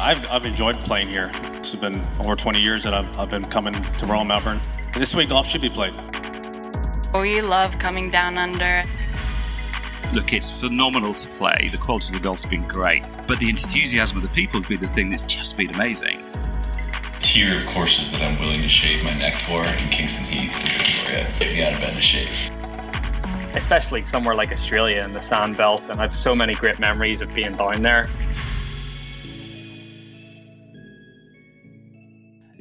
I've, I've enjoyed playing here. It's been over 20 years that I've, I've been coming to Royal Melbourne. This way, golf should be played. We love coming down under. Look, it's phenomenal to play. The quality of the golf's been great, but the enthusiasm of the people has been the thing that's just been amazing. Tier of courses that I'm willing to shave my neck for in Kingston Heath and Victoria. Get me out of bed to shave. Especially somewhere like Australia in the Sand Belt, and I have so many great memories of being down there.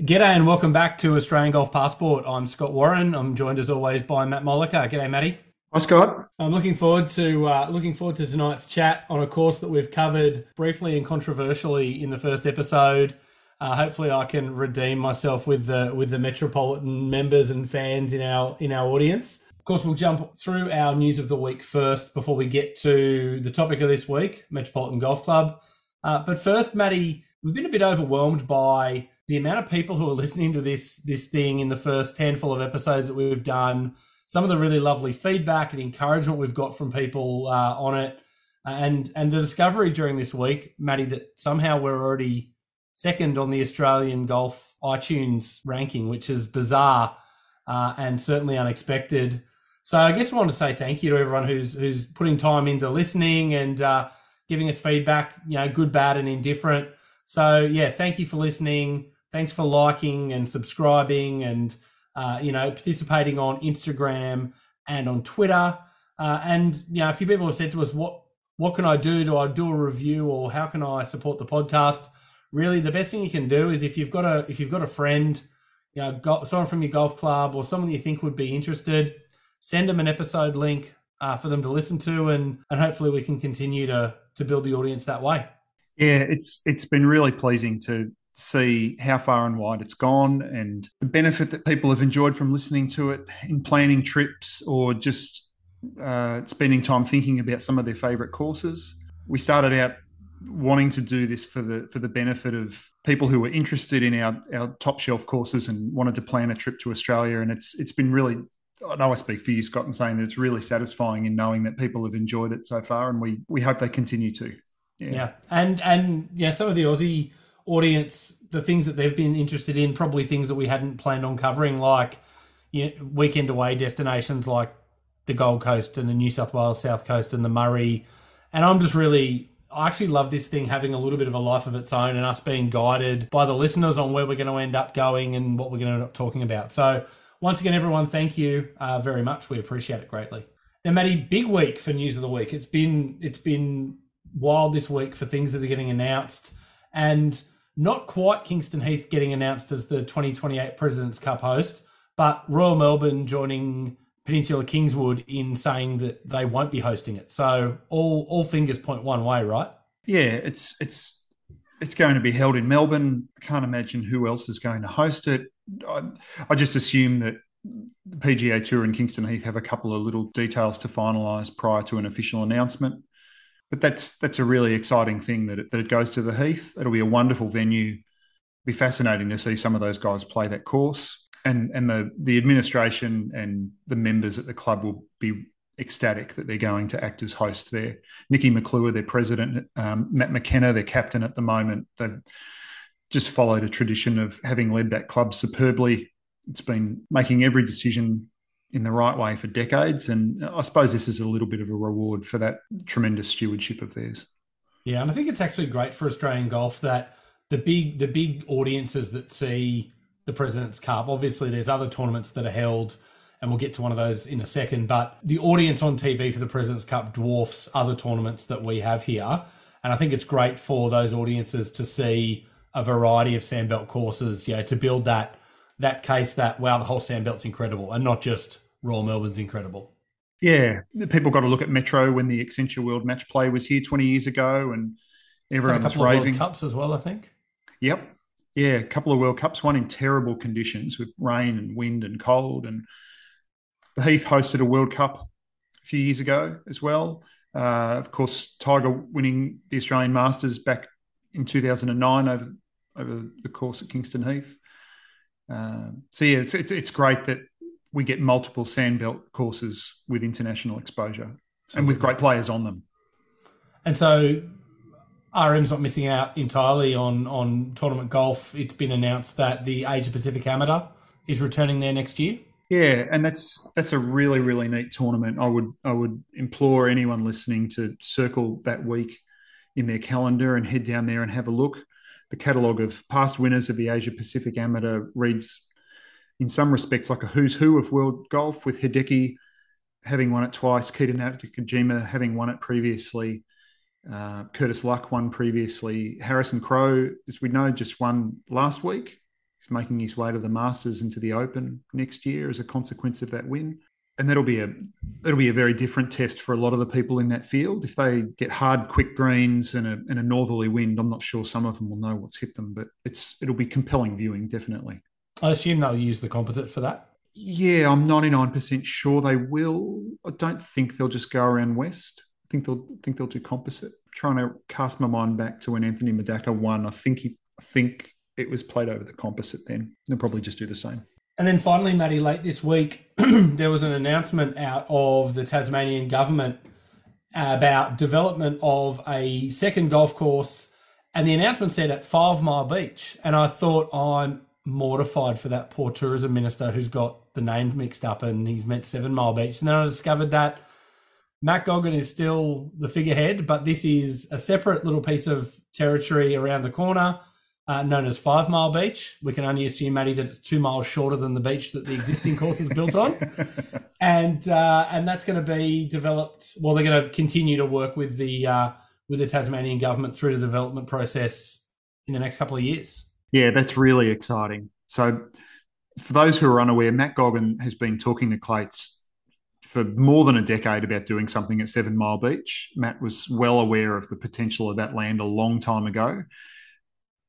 G'day and welcome back to Australian Golf Passport. I'm Scott Warren. I'm joined as always by Matt Mollica. G'day, Matty. Hi, Scott. I'm looking forward to uh, looking forward to tonight's chat on a course that we've covered briefly and controversially in the first episode. Uh, hopefully, I can redeem myself with the with the Metropolitan members and fans in our in our audience. Of course, we'll jump through our news of the week first before we get to the topic of this week, Metropolitan Golf Club. Uh, but first, Matty, we've been a bit overwhelmed by the amount of people who are listening to this this thing in the first handful of episodes that we've done, some of the really lovely feedback and encouragement we've got from people uh, on it, and and the discovery during this week, Matty, that somehow we're already second on the Australian golf iTunes ranking, which is bizarre uh, and certainly unexpected. So I guess I want to say thank you to everyone who's who's putting time into listening and uh, giving us feedback, you know, good, bad, and indifferent. So yeah, thank you for listening thanks for liking and subscribing and uh, you know participating on Instagram and on Twitter. Uh, and you know, a few people have said to us, "What what can I do? Do I do a review, or how can I support the podcast?" Really, the best thing you can do is if you've got a if you've got a friend, you know, someone from your golf club or someone you think would be interested, send them an episode link uh, for them to listen to, and and hopefully we can continue to to build the audience that way. Yeah, it's it's been really pleasing to see how far and wide it's gone and the benefit that people have enjoyed from listening to it in planning trips or just uh, spending time thinking about some of their favorite courses. We started out wanting to do this for the for the benefit of people who were interested in our our top shelf courses and wanted to plan a trip to Australia and it's it's been really I know I speak for you, Scott, in saying that it's really satisfying in knowing that people have enjoyed it so far, and we we hope they continue to. Yeah, yeah. and and yeah, some of the Aussie audience the things that they've been interested in, probably things that we hadn't planned on covering, like you know, weekend away destinations like the Gold Coast and the New South Wales South Coast and the Murray. And I'm just really, I actually love this thing having a little bit of a life of its own and us being guided by the listeners on where we're going to end up going and what we're going to end up talking about. So, once again, everyone, thank you uh, very much. We appreciate it greatly. Now, Matty, big week for news of the week. It's been it's been wild this week for things that are getting announced, and not quite Kingston Heath getting announced as the 2028 President's Cup host, but Royal Melbourne joining Peninsula Kingswood in saying that they won't be hosting it. So all all fingers point one way, right? Yeah, it's it's it's going to be held in Melbourne. I can't imagine who else is going to host it. I, I just assume that the PGA Tour and Kingston Heath have a couple of little details to finalise prior to an official announcement but that's that's a really exciting thing that it, that it goes to the Heath. It'll be a wonderful venue. It'll be fascinating to see some of those guys play that course, and and the the administration and the members at the club will be ecstatic that they're going to act as host there. Nicky McClure, their president, um, Matt McKenna, their captain at the moment. They've just followed a tradition of having led that club superbly. It's been making every decision in the right way for decades. And I suppose this is a little bit of a reward for that tremendous stewardship of theirs. Yeah, and I think it's actually great for Australian golf that the big the big audiences that see the President's Cup. Obviously, there's other tournaments that are held, and we'll get to one of those in a second. But the audience on TV for the President's Cup dwarfs other tournaments that we have here, and I think it's great for those audiences to see a variety of sandbelt courses. Yeah, to build that that case that wow, the whole sandbelt's incredible, and not just Royal Melbourne's incredible. Yeah, people got to look at Metro when the Accenture World Match Play was here 20 years ago, and everyone was raving. World Cups as well, I think. Yep, yeah, a couple of World Cups, one in terrible conditions with rain and wind and cold, and the Heath hosted a World Cup a few years ago as well. Uh, of course, Tiger winning the Australian Masters back in 2009 over over the course at Kingston Heath. Um, so yeah, it's, it's, it's great that we get multiple sandbelt courses with international exposure and with great players on them. And so, RM's not missing out entirely on on tournament golf. It's been announced that the Asia Pacific Amateur is returning there next year. Yeah, and that's that's a really really neat tournament. I would I would implore anyone listening to circle that week in their calendar and head down there and have a look. The catalogue of past winners of the Asia Pacific Amateur reads, in some respects, like a who's who of world golf, with Hideki having won it twice, Keita Nakajima having won it previously, uh, Curtis Luck won previously, Harrison Crowe, as we know, just won last week. He's making his way to the Masters and to the Open next year as a consequence of that win. And that'll be a that'll be a very different test for a lot of the people in that field. If they get hard, quick greens and a, and a northerly wind, I'm not sure some of them will know what's hit them, but it's it'll be compelling viewing, definitely. I assume they'll use the composite for that. Yeah, I'm 99% sure they will. I don't think they'll just go around west. I think they'll think they'll do composite. I'm trying to cast my mind back to when Anthony Murdaca won. I think he I think it was played over the composite then. They'll probably just do the same. And then finally, Matty, late this week, there was an announcement out of the Tasmanian government about development of a second golf course. And the announcement said at Five Mile Beach. And I thought, I'm mortified for that poor tourism minister who's got the names mixed up and he's meant Seven Mile Beach. And then I discovered that Matt Goggin is still the figurehead, but this is a separate little piece of territory around the corner uh, known as Five Mile Beach. We can only assume, Matty, that it's two miles shorter than the beach that the existing course is built on, and uh, and that's going to be developed. Well, they're going to continue to work with the uh, with the Tasmanian government through the development process in the next couple of years. Yeah, that's really exciting. So, for those who are unaware, Matt Goggin has been talking to Clates for more than a decade about doing something at Seven Mile Beach. Matt was well aware of the potential of that land a long time ago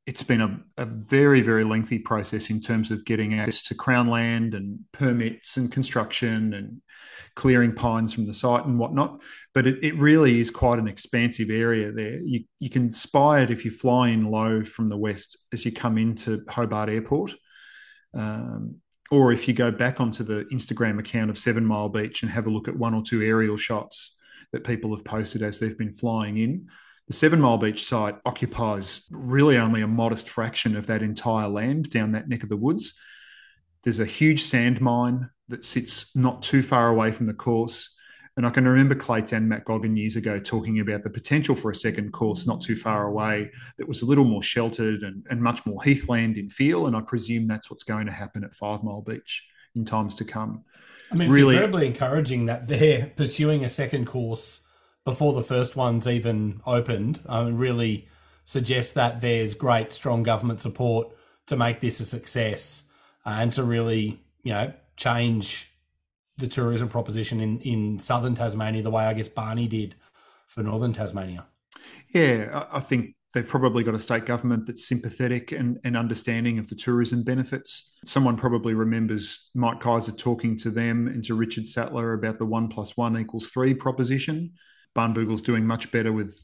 it's been a, a, very, very lengthy process in terms of getting access to Crown land and permits and construction and clearing pines from the site and whatnot. But it, it really is quite an expansive area there. You, you can spy it if you fly in low from the west as you come into Hobart Airport. Um, or if you go back onto the Instagram account of Seven Mile Beach and have a look at one or two aerial shots that people have posted as they've been flying in the Seven Mile Beach site occupies really only a modest fraction of that entire land down that neck of the woods. There's a huge sand mine that sits not too far away from the course. And I can remember Clates and Matt Goggin years ago talking about the potential for a second course not too far away that was a little more sheltered and, and much more heathland in feel. And I presume that's what's going to happen at Five Mile Beach in times to come. I mean, it's really, incredibly encouraging that they're pursuing a second course before the first one's even opened, um, really suggests that there's great, strong government support to make this a success uh, and to really, you know, change the tourism proposition in, in southern Tasmania the way I guess Barney did for northern Tasmania. Yeah, I think they've probably got a state government that's sympathetic and, and understanding of the tourism benefits. Someone probably remembers Mike Keiser talking to them and to Richard Sattler about the one plus one equals three proposition. Barnbougle's doing much better with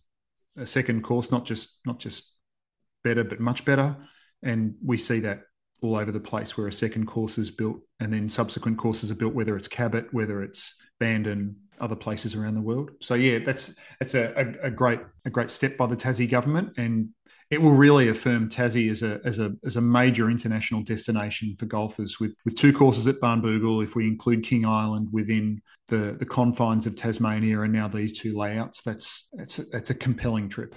a second course, not just not just better, but much better. And we see that all over the place where a second course is built and then subsequent courses are built, whether it's Cabot, whether it's Bandon, other places around the world. So yeah, that's that's a, a, a great a great step by the Tassie government and it will really affirm Tassie as a as a as a major international destination for golfers with with two courses at Barnbougle. If we include King Island within the the confines of Tasmania, and now these two layouts, that's that's a, that's a compelling trip.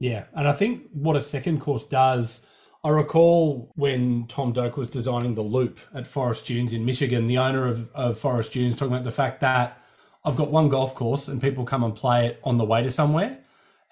Yeah, and I think what a second course does. I recall when Tom Doak was designing the loop at Forest Dunes in Michigan, the owner of, of Forest Dunes talking about the fact that I've got one golf course and people come and play it on the way to somewhere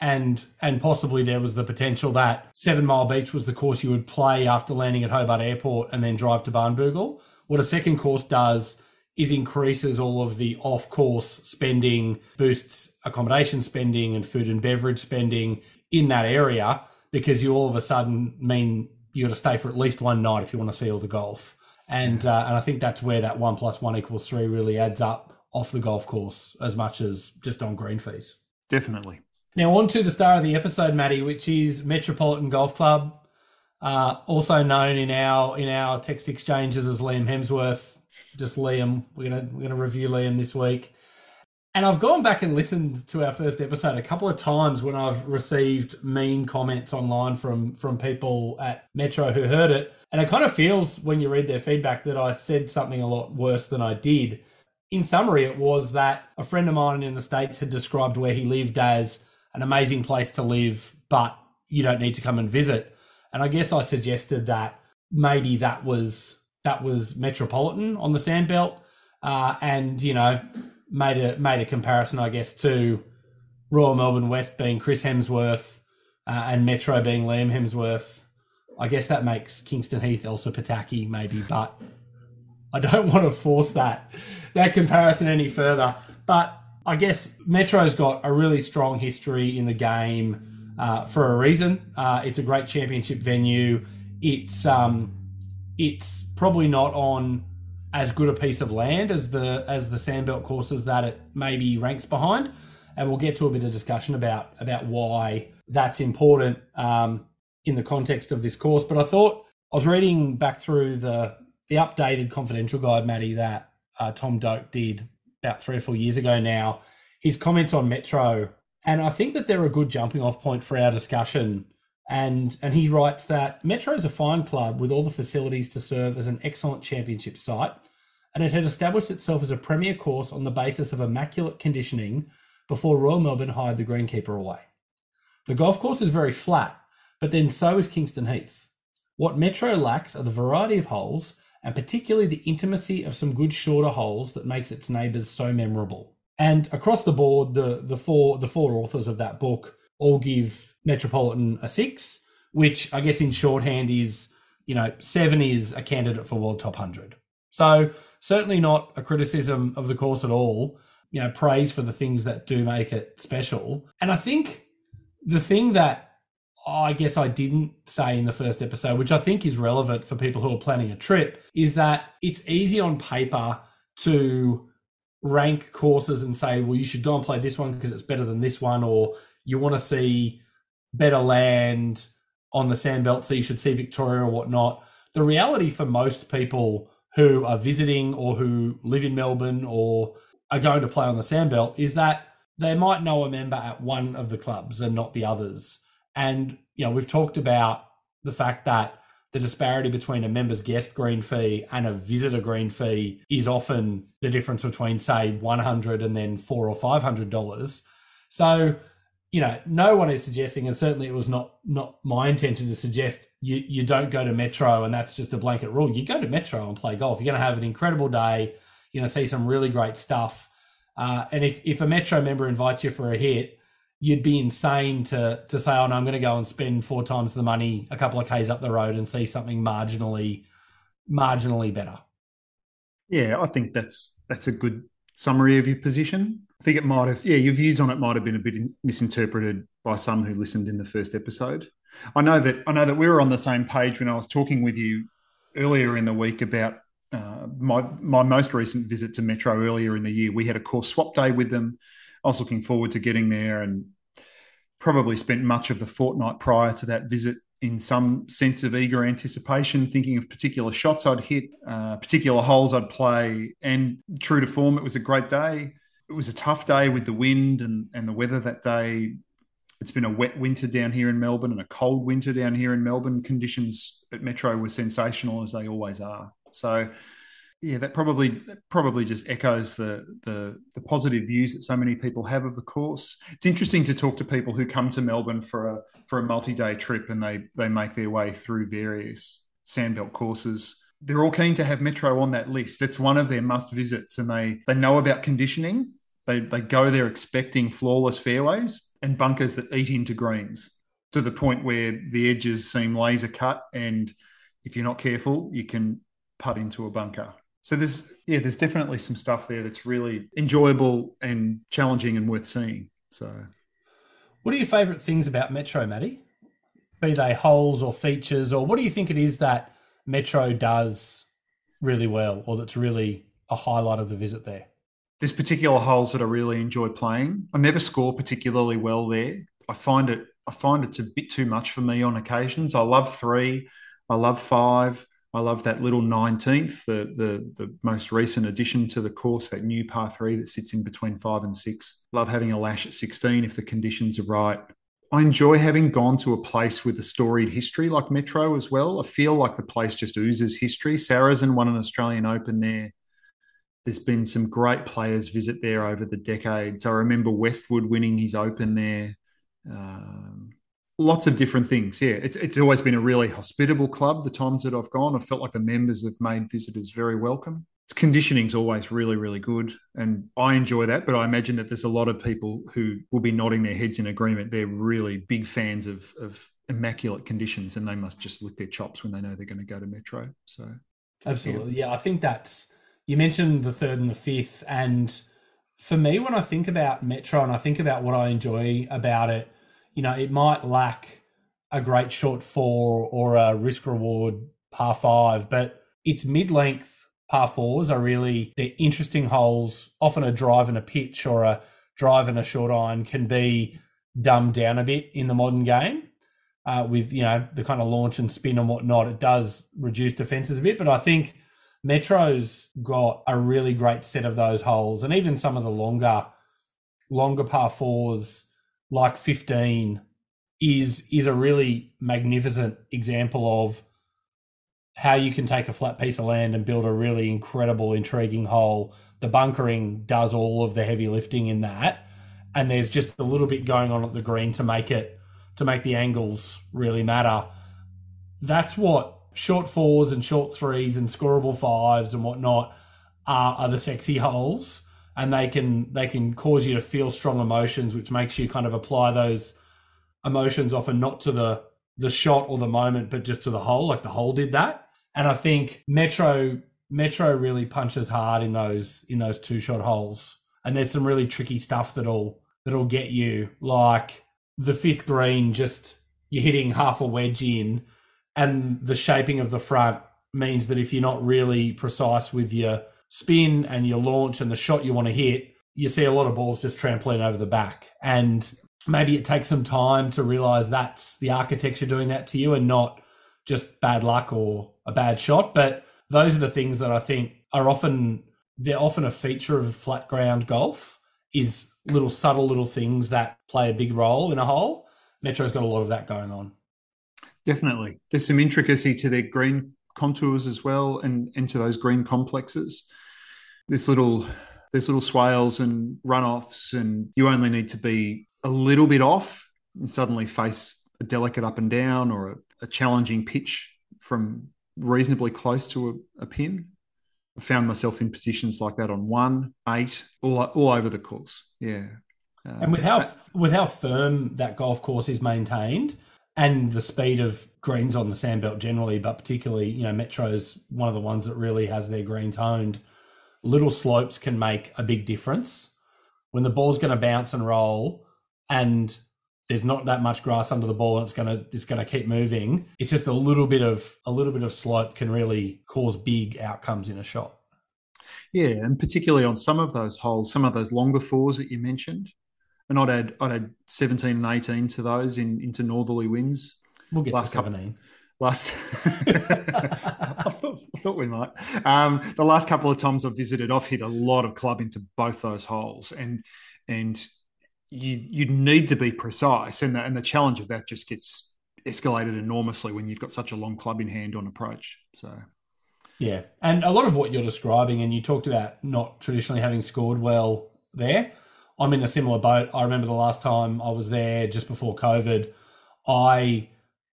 and and possibly there was the potential that Seven Mile Beach was the course you would play after landing at Hobart Airport and then drive to Barnbougle. What a second course does is increases all of the off-course spending, boosts accommodation spending and food and beverage spending in that area because you all of a sudden mean you got to stay for at least one night if you want to see all the golf. And uh, and I think that's where that one plus one equals three really adds up off the golf course as much as just on green fees. Definitely. Now, on to the star of the episode, Matty, which is Metropolitan Golf Club, uh, also known in our in our text exchanges as Liam Hemsworth. Just Liam. We're gonna we're gonna review Liam this week. And I've gone back and listened to our first episode a couple of times when I've received mean comments online from from people at Metro who heard it. And it kind of feels when you read their feedback that I said something a lot worse than I did. In summary, it was that a friend of mine in the States had described where he lived as an amazing place to live, but you don't need to come and visit. And I guess I suggested that maybe that was that was Metropolitan on the Sandbelt, uh, and you know made a made a comparison, I guess, to Royal Melbourne West being Chris Hemsworth uh, and Metro being Liam Hemsworth. I guess that makes Kingston Heath Elsa Pataky maybe, but I don't want to force that that comparison any further. But I guess Metro's got a really strong history in the game uh, for a reason. Uh, it's a great championship venue. It's um, it's probably not on as good a piece of land as the as the sandbelt courses that it maybe ranks behind, and we'll get to a bit of discussion about about why that's important um, in the context of this course. But I thought I was reading back through the the updated confidential guide, Matty, that uh, Tom Doak did about three or four years ago now. His comments on Metro, and I think that they're a good jumping off point for our discussion and and he writes that Metro is a fine club with all the facilities to serve as an excellent championship site, and it had established itself as a premier course on the basis of immaculate conditioning before Royal Melbourne hired the greenkeeper away. The golf course is very flat, but then so is Kingston Heath. What Metro lacks are the variety of holes, and particularly the intimacy of some good shorter holes that makes its neighbours so memorable. And across the board, the the four the four authors of that book all give Metropolitan a six, which I guess in shorthand is, you know, seven is a candidate for World Top 100. So certainly not a criticism of the course at all. You know, praise for the things that do make it special. And I think the thing that I guess I didn't say in the first episode, which I think is relevant for people who are planning a trip, is that it's easy on paper to rank courses and say, well, you should go and play this one because it's better than this one, or you want to see better land on the sandbelt, so you should see Victoria or whatnot. The reality for most people who are visiting or who live in Melbourne or are going to play on the sandbelt is that they might know a member at one of the clubs and not the others. And you know, we've talked about the fact that the disparity between a member's guest green fee and a visitor green fee is often the difference between say 100 and then 4 or 500 dollars. So you know, no one is suggesting, and certainly it was not not my intention to suggest you you don't go to Metro and that's just a blanket rule. You go to Metro and play golf. You're going to have an incredible day. You're going to see some really great stuff. Uh, and if if a Metro member invites you for a hit, you'd be insane to to say, "Oh no, I'm going to go and spend four times the money a couple of k's up the road and see something marginally marginally better." Yeah, I think that's that's a good summary of your position. I think it might have, yeah, your views on it might have been a bit misinterpreted by some who listened in the first episode. I know that I know that we were on the same page when I was talking with you earlier in the week about uh, my my most recent visit to Metro earlier in the year. We had a course swap day with them. I was looking forward to getting there and probably spent much of the fortnight prior to that visit in some sense of eager anticipation, thinking of particular shots I'd hit, uh, particular holes I'd play, and true to form, it was a great day it was a tough day with the wind and, and the weather that day. It's been a wet winter down here in Melbourne and a cold winter down here in Melbourne. Conditions at Metro were sensational as they always are. So, yeah, that probably that probably just echoes the, the the positive views that so many people have of the course. It's interesting to talk to people who come to Melbourne for a for a multi day trip and they they make their way through various sandbelt courses they're all keen to have Metro on that list. It's one of their must visits, and they they know about conditioning. They, they go there expecting flawless fairways and bunkers that eat into greens to the point where the edges seem laser cut. And if you're not careful, you can putt into a bunker. So there's yeah, there's definitely some stuff there that's really enjoyable and challenging and worth seeing. So, what are your favourite things about Metro, Matty? Be they holes or features, or what do you think it is that Metro does really well, or that's really a highlight of the visit there? there's particular holes that I really enjoy playing. I never score particularly well there. I find it I find it's a bit too much for me on occasions. I love three, I love five, I love that little 19th, the, the, the most recent addition to the course, that new par three that sits in between five and six. Love having a lash at 16 if the conditions are right. I enjoy having gone to a place with a storied history like Metro as well. I feel like the place just oozes history. Sarazen won an Australian Open there. There's been some great players visit there over the decades. I remember Westwood winning his Open there. Um, lots of different things. Yeah, it's it's always been a really hospitable club. The times that I've gone, I've felt like the members have made visitors very welcome. Its conditioning's always really, really good, and I enjoy that. But I imagine that there's a lot of people who will be nodding their heads in agreement. They're really big fans of of immaculate conditions, and they must just lick their chops when they know they're going to go to Metro. So, absolutely, yeah, yeah I think that's. You mentioned the third and the fifth, and for me, when I think about Metro and I think about what I enjoy about it you know, it might lack a great short four or a risk reward par five, but its mid length par fours are really the interesting holes. Often a drive and a pitch or a drive and a short iron can be dumbed down a bit in the modern game. Uh, with you know the kind of launch and spin and whatnot, it does reduce defenses a bit. But I think Metro's got a really great set of those holes, and even some of the longer, longer par fours like 15 is is a really magnificent example of how you can take a flat piece of land and build a really incredible intriguing hole. The bunkering does all of the heavy lifting in that and there's just a little bit going on at the green to make it to make the angles really matter. That's what short fours and short threes and scoreable fives and whatnot are, are the sexy holes and they can they can cause you to feel strong emotions, which makes you kind of apply those emotions often not to the the shot or the moment, but just to the hole, like the hole did that. And I think Metro Metro really punches hard in those in those two shot holes. And there's some really tricky stuff that'll that'll get you, like the fifth green, just you're hitting half a wedge in, and the shaping of the front means that if you're not really precise with your spin and your launch and the shot you want to hit, you see a lot of balls just trampling over the back. And maybe it takes some time to realize that's the architecture doing that to you and not just bad luck or a bad shot. But those are the things that I think are often they're often a feature of flat ground golf is little subtle little things that play a big role in a hole. Metro's got a lot of that going on. Definitely. There's some intricacy to their green contours as well and into those green complexes this little there's little swales and runoffs, and you only need to be a little bit off and suddenly face a delicate up and down or a, a challenging pitch from reasonably close to a, a, pin. I found myself in positions like that on one, eight, all, all over the course. Yeah. Uh, and with how with how firm that golf course is maintained, and the speed of greens on the sandbelt generally, but particularly you know Metro's one of the ones that really has their greens honed little slopes can make a big difference. When the ball's going to bounce and roll, and there's not that much grass under the ball, and it's going to it's going to keep moving. It's just a little bit of a little bit of slope can really cause big outcomes in a shot. Yeah, and particularly on some of those holes, some of those longer fours that you mentioned, and I'd add I'd add 17 and 18 to those in into northerly winds. We'll get last to 17. Couple, last I, thought, we might. Um, the last couple of times i've visited i've hit a lot of club into both those holes and and you you need to be precise and the, and the challenge of that just gets escalated enormously when you've got such a long club in hand on approach so. Yeah and a lot of what you're describing and you talked about not traditionally having scored well there i'm in a similar boat. I remember the last time i was there just before covid i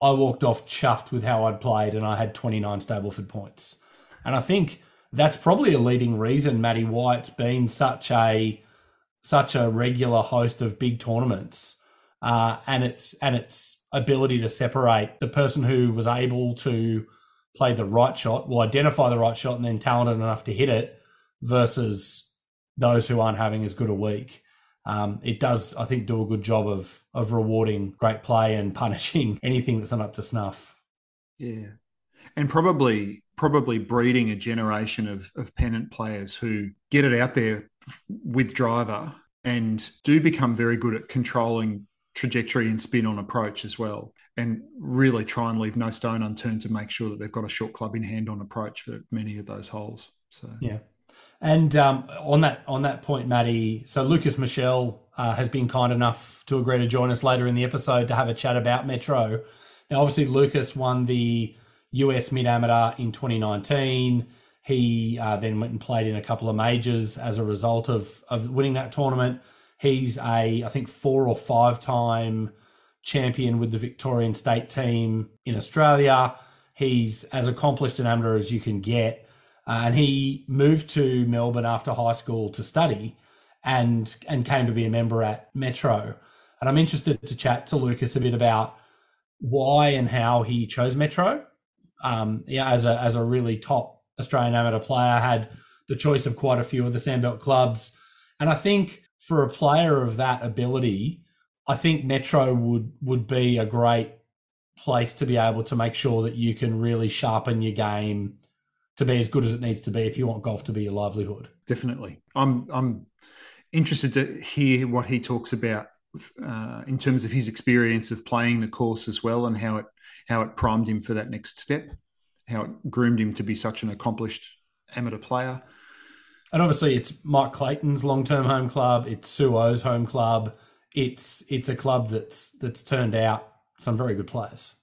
I walked off chuffed with how I'd played, and I had 29 Stableford points. And I think that's probably a leading reason, Matty, why it's been such a such a regular host of big tournaments, uh, and its and its ability to separate the person who was able to play the right shot, will identify the right shot, and then talented enough to hit it, versus those who aren't having as good a week um, it does, I think, do a good job of of rewarding great play and punishing anything that's not up to snuff. Yeah, and probably probably breeding a generation of of pennant players who get it out there with driver and do become very good at controlling trajectory and spin on approach as well, and really try and leave no stone unturned to make sure that they've got a short club in hand on approach for many of those holes. So yeah. And um, on that on that point, Matty, so Lukas Michel uh, has been kind enough to agree to join us later in the episode to have a chat about Metro. Now, obviously, Lucas won the US Mid Amateur in 2019. He uh, then went and played in a couple of majors as a result of of winning that tournament. He's a I think four or five time champion with the Victorian state team in Australia. He's as accomplished an amateur as you can get uh, and he moved to Melbourne after high school to study, and and came to be a member at Metro. And I'm interested to chat to Lukas a bit about why and how he chose Metro. Um, yeah, as a as a really top Australian amateur player, had the choice of quite a few of the Sandbelt clubs, and I think for a player of that ability, I think Metro would would be a great place to be able to make sure that you can really sharpen your game to be as good as it needs to be if you want golf to be your livelihood. Definitely. I'm I'm interested to hear what he talks about uh, in terms of his experience of playing the course as well and how it how it primed him for that next step, how it groomed him to be such an accomplished amateur player. And obviously, it's Mike Clayton's long-term home club. It's Suo's home club. It's it's a club that's that's turned out some very good players.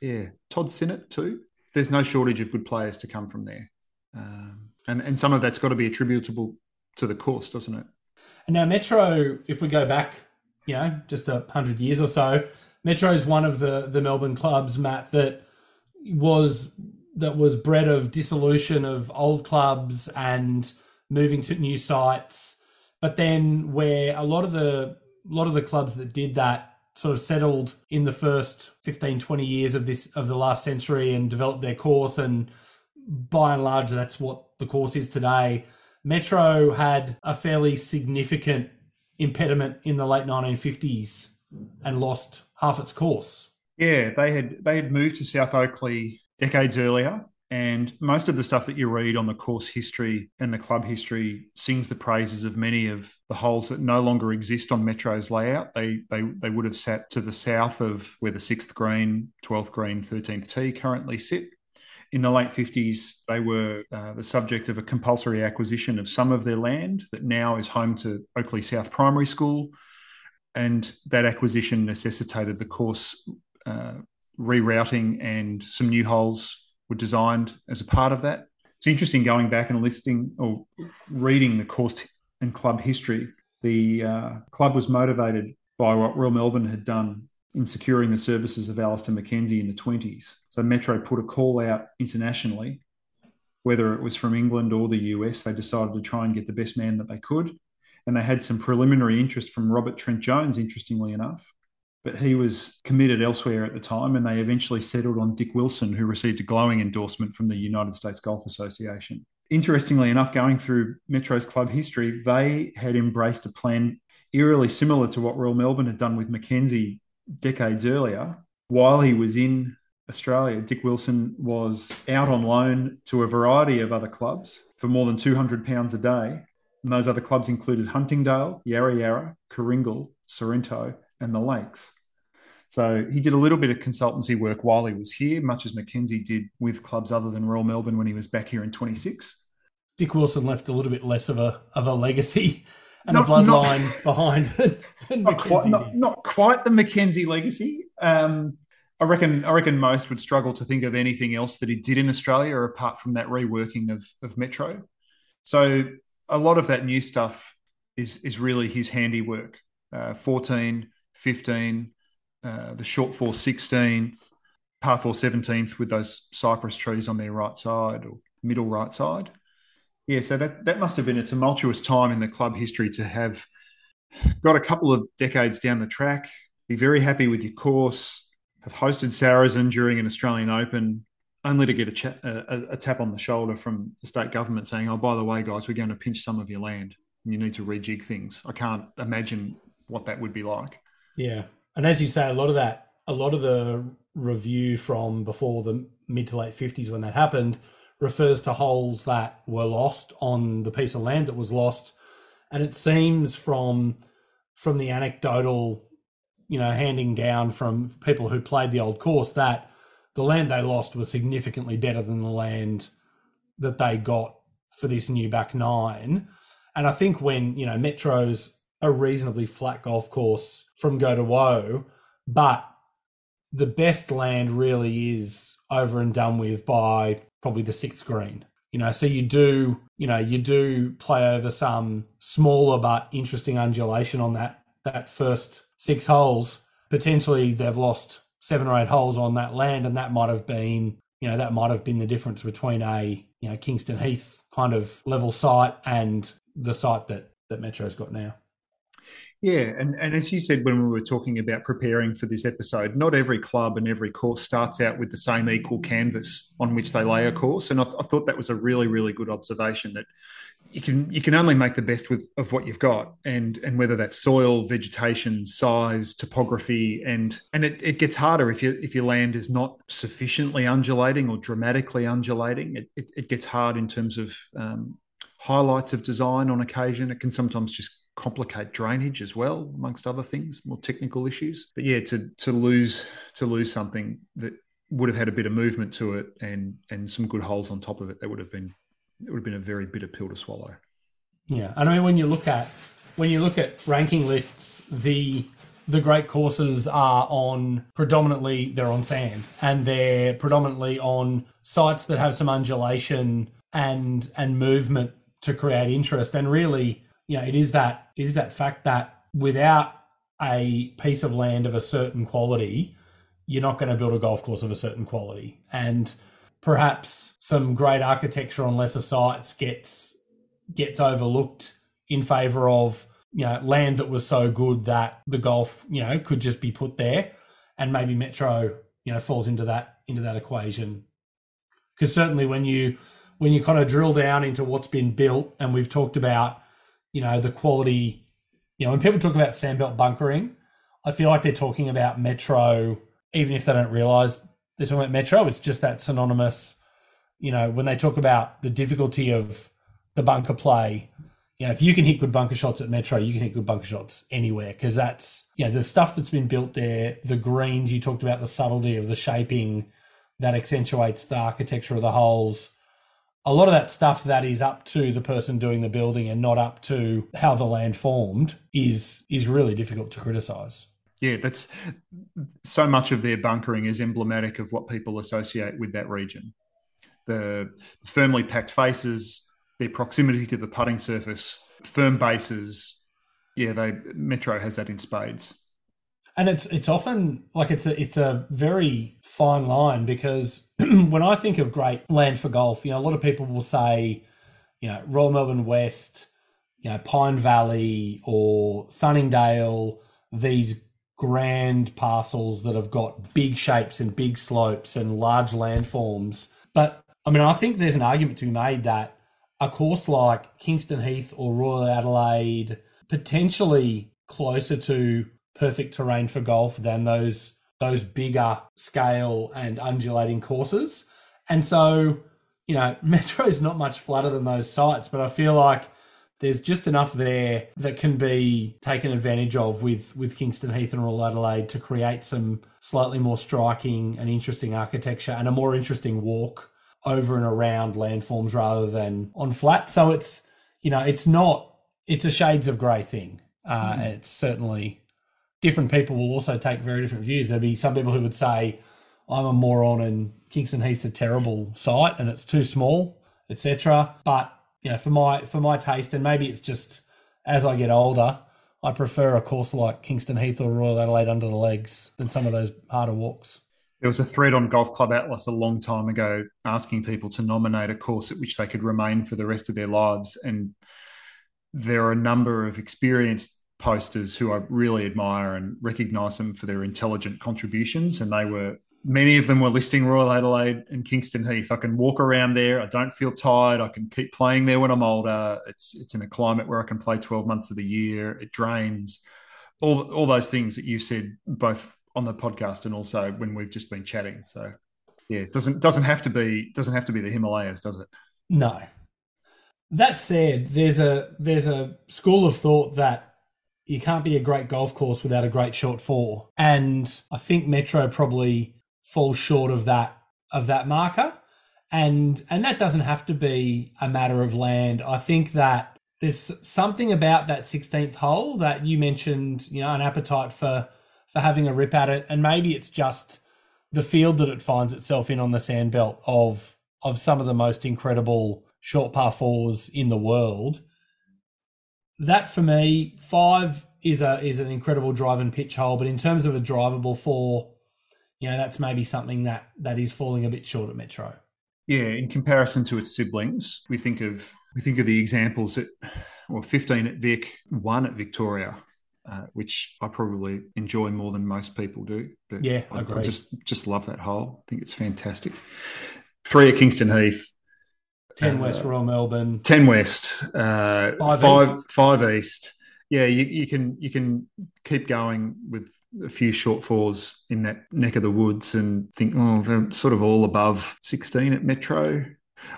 Yeah, Todd Sinnott too there's no shortage of good players to come from there. Um, and, and some of that's got to be attributable to the course, doesn't it? And now Metro, if we go back, you know, just a hundred years or so, Metro is one of the the Melbourne clubs, Matt, that was that was bred of dissolution of old clubs and moving to new sites. But then where a lot of the a lot of the clubs that did that sort of settled in the first 15 20 years of this of the last century and developed their course and by and large that's what the course is today. Metro had a fairly significant impediment in the late 1950s and lost half its course. Yeah they had they had moved to south Oakleigh decades earlier and most of the stuff that you read on the course history and the club history sings the praises of many of the holes that no longer exist on Metro's layout. They they they would have sat to the south of where the sixth green, twelfth green, thirteenth tee currently sit. In the late 50s, they were uh, the subject of a compulsory acquisition of some of their land that now is home to Oakleigh South Primary School. And that acquisition necessitated the course uh, rerouting and some new holes were designed as a part of that. It's interesting going back and listing or reading the course and club history. The uh, club was motivated by what Royal Melbourne had done in securing the services of Alister MacKenzie in the 20s. So Metro put a call out internationally, whether it was from England or the US, they decided to try and get the best man that they could. And they had some preliminary interest from Robert Trent Jones, interestingly enough but he was committed elsewhere at the time, and they eventually settled on Dick Wilson, who received a glowing endorsement from the United States Golf Association. Interestingly enough, going through Metro's club history, they had embraced a plan eerily similar to what Royal Melbourne had done with Mackenzie decades earlier. While he was in Australia, Dick Wilson was out on loan to a variety of other clubs for more than £200 a day. And those other clubs included Huntingdale, Yarra Yarra, Kooringal, Sorrento, and the lakes. So he did a little bit of consultancy work while he was here, much as Mackenzie did with clubs other than Royal Melbourne when he was back here in 26. Dick Wilson left a little bit less of a of a legacy and not, a bloodline not, behind than, than not, quite, not, not, quite the Mackenzie legacy. Um, I reckon I reckon most would struggle to think of anything else that he did in Australia apart from that reworking of of Metro. So a lot of that new stuff is is really his handiwork. Uh, 14, 15, uh, the short four 16th, par four 17th with those cypress trees on their right side or middle right side. Yeah, so that, that must have been a tumultuous time in the club history to have got a couple of decades down the track, be very happy with your course, have hosted Sarazen during an Australian Open, only to get a, cha- a, a, tap on the shoulder from the state government saying, oh, by the way, guys, we're going to pinch some of your land. And you need to rejig things. I can't imagine what that would be like. Yeah, and as you say, a lot of that, a lot of the review from before the mid to late fifties when that happened refers to holes that were lost on the piece of land that was lost, and it seems from from the anecdotal you know, handing down from people who played the old course that the land they lost was significantly better than the land that they got for this new back nine. And I think when, you know, Metro's a reasonably flat golf course from go to woe, but the best land really is over and done with by probably the sixth green. You know, so you do, you know, you do play over some smaller but interesting undulation on that that first six holes. Potentially they've lost seven or eight holes on that land, and that might have been, you know, that might have been the difference between a, you know, Kingston Heath kind of level site and the site that that Metro's got now. Yeah, and, and as you said when we were talking about preparing for this episode, not every club and every course starts out with the same equal canvas on which they lay a course, and I, I thought that was a really really good observation that you can you can only make the best with of what you've got, and and whether that's soil, vegetation, size, topography, and and it, it gets harder if you if your land is not sufficiently undulating or dramatically undulating. It it, it gets hard in terms of um, highlights of design on occasion. It can sometimes just complicate drainage as well, amongst other things, more technical issues. But yeah, to to lose to lose something that would have had a bit of movement to it and and some good holes on top of it, that would have been it would have been a very bitter pill to swallow. Yeah, and I mean when you look at when you look at ranking lists, the the great courses are on predominantly they're on sand and they're predominantly on sites that have some undulation and and movement to create interest and really you know, it is that it is that fact that without a piece of land of a certain quality, you're not going to build a golf course of a certain quality. And perhaps some great architecture on lesser sites gets gets overlooked in favor of you know land that was so good that the golf you know could just be put there and maybe metro you know falls into that into that equation because certainly when you when you kind of drill down into what's been built and we've talked about you know, the quality. You know, when people talk about sandbelt bunkering, I feel like they're talking about Metro, even if they don't realize they're talking about Metro. It's just that synonymous. You know, when they talk about the difficulty of the bunker play, you know, if you can hit good bunker shots at Metro, you can hit good bunker shots anywhere because that's, you know, the stuff that's been built there, the greens, you talked about the subtlety of the shaping that accentuates the architecture of the holes a lot of that stuff that is up to the person doing the building and not up to how the land formed is is really difficult to criticize. Yeah, that's so much of their bunkering is emblematic of what people associate with that region. The firmly packed faces, their proximity to the putting surface, firm bases. Yeah, they Metro has that in spades and it's it's often like it's a it's a very fine line because when I think of great land for golf, you know, a lot of people will say, you know, Royal Melbourne West, you know, Pine Valley or Sunningdale, these grand parcels that have got big shapes and big slopes and large landforms. But I mean, I think there's an argument to be made that a course like Kingston Heath or Royal Adelaide, potentially closer to perfect terrain for golf than those those bigger scale and undulating courses. And so, you know, Metro is not much flatter than those sites, but I feel like there's just enough there that can be taken advantage of with with Kingston Heath and Royal Adelaide to create some slightly more striking and interesting architecture and a more interesting walk over and around landforms rather than on flat. So it's you know it's not it's a shades of grey thing. Uh, mm. It's certainly different people will also take very different views. There'll be some people who would say, I'm a moron and Kingston Heath's a terrible site and it's too small, etc. But you know, for my for my taste, and maybe it's just as I get older, I prefer a course like Kingston Heath or Royal Adelaide under the legs than some of those harder walks. There was a thread on Golf Club Atlas a long time ago asking people to nominate a course at which they could remain for the rest of their lives. And there are a number of experienced posters who I really admire and recognise them for their intelligent contributions. And they were many of them were listing Royal Adelaide and Kingston Heath. I can walk around there. I don't feel tired. I can keep playing there when I'm older. It's it's in a climate where I can play 12 months of the year. It drains. All all those things that you've said both on the podcast and also when we've just been chatting. So yeah, it doesn't doesn't have to be doesn't have to be the Himalayas, does it? No. That said, there's a there's a school of thought that you can't be a great golf course without a great short four. And I think Metro probably falls short of that of that marker. And and that doesn't have to be a matter of land. I think that there's something about that 16th hole that you mentioned, you know, an appetite for for having a rip at it. And maybe it's just the field that it finds itself in on the sandbelt of of some of the most incredible short par fours in the world that for me, five is a is an incredible drive and pitch hole, but in terms of a drivable four, you know, that's maybe something that that is falling a bit short at Metro. Yeah, in comparison to its siblings, we think of we think of the examples at well, 15 at Vic, one at Victoria, uh, which I probably enjoy more than most people do. But yeah, I, I, I just just love that hole. I think it's fantastic. Three at Kingston Heath, 10 West uh, Royal Melbourne. 10 West. Uh, five, five East. Five East. Yeah, you, you can you can keep going with a few short fours in that neck of the woods and think, oh, they're sort of all above 16 at Metro.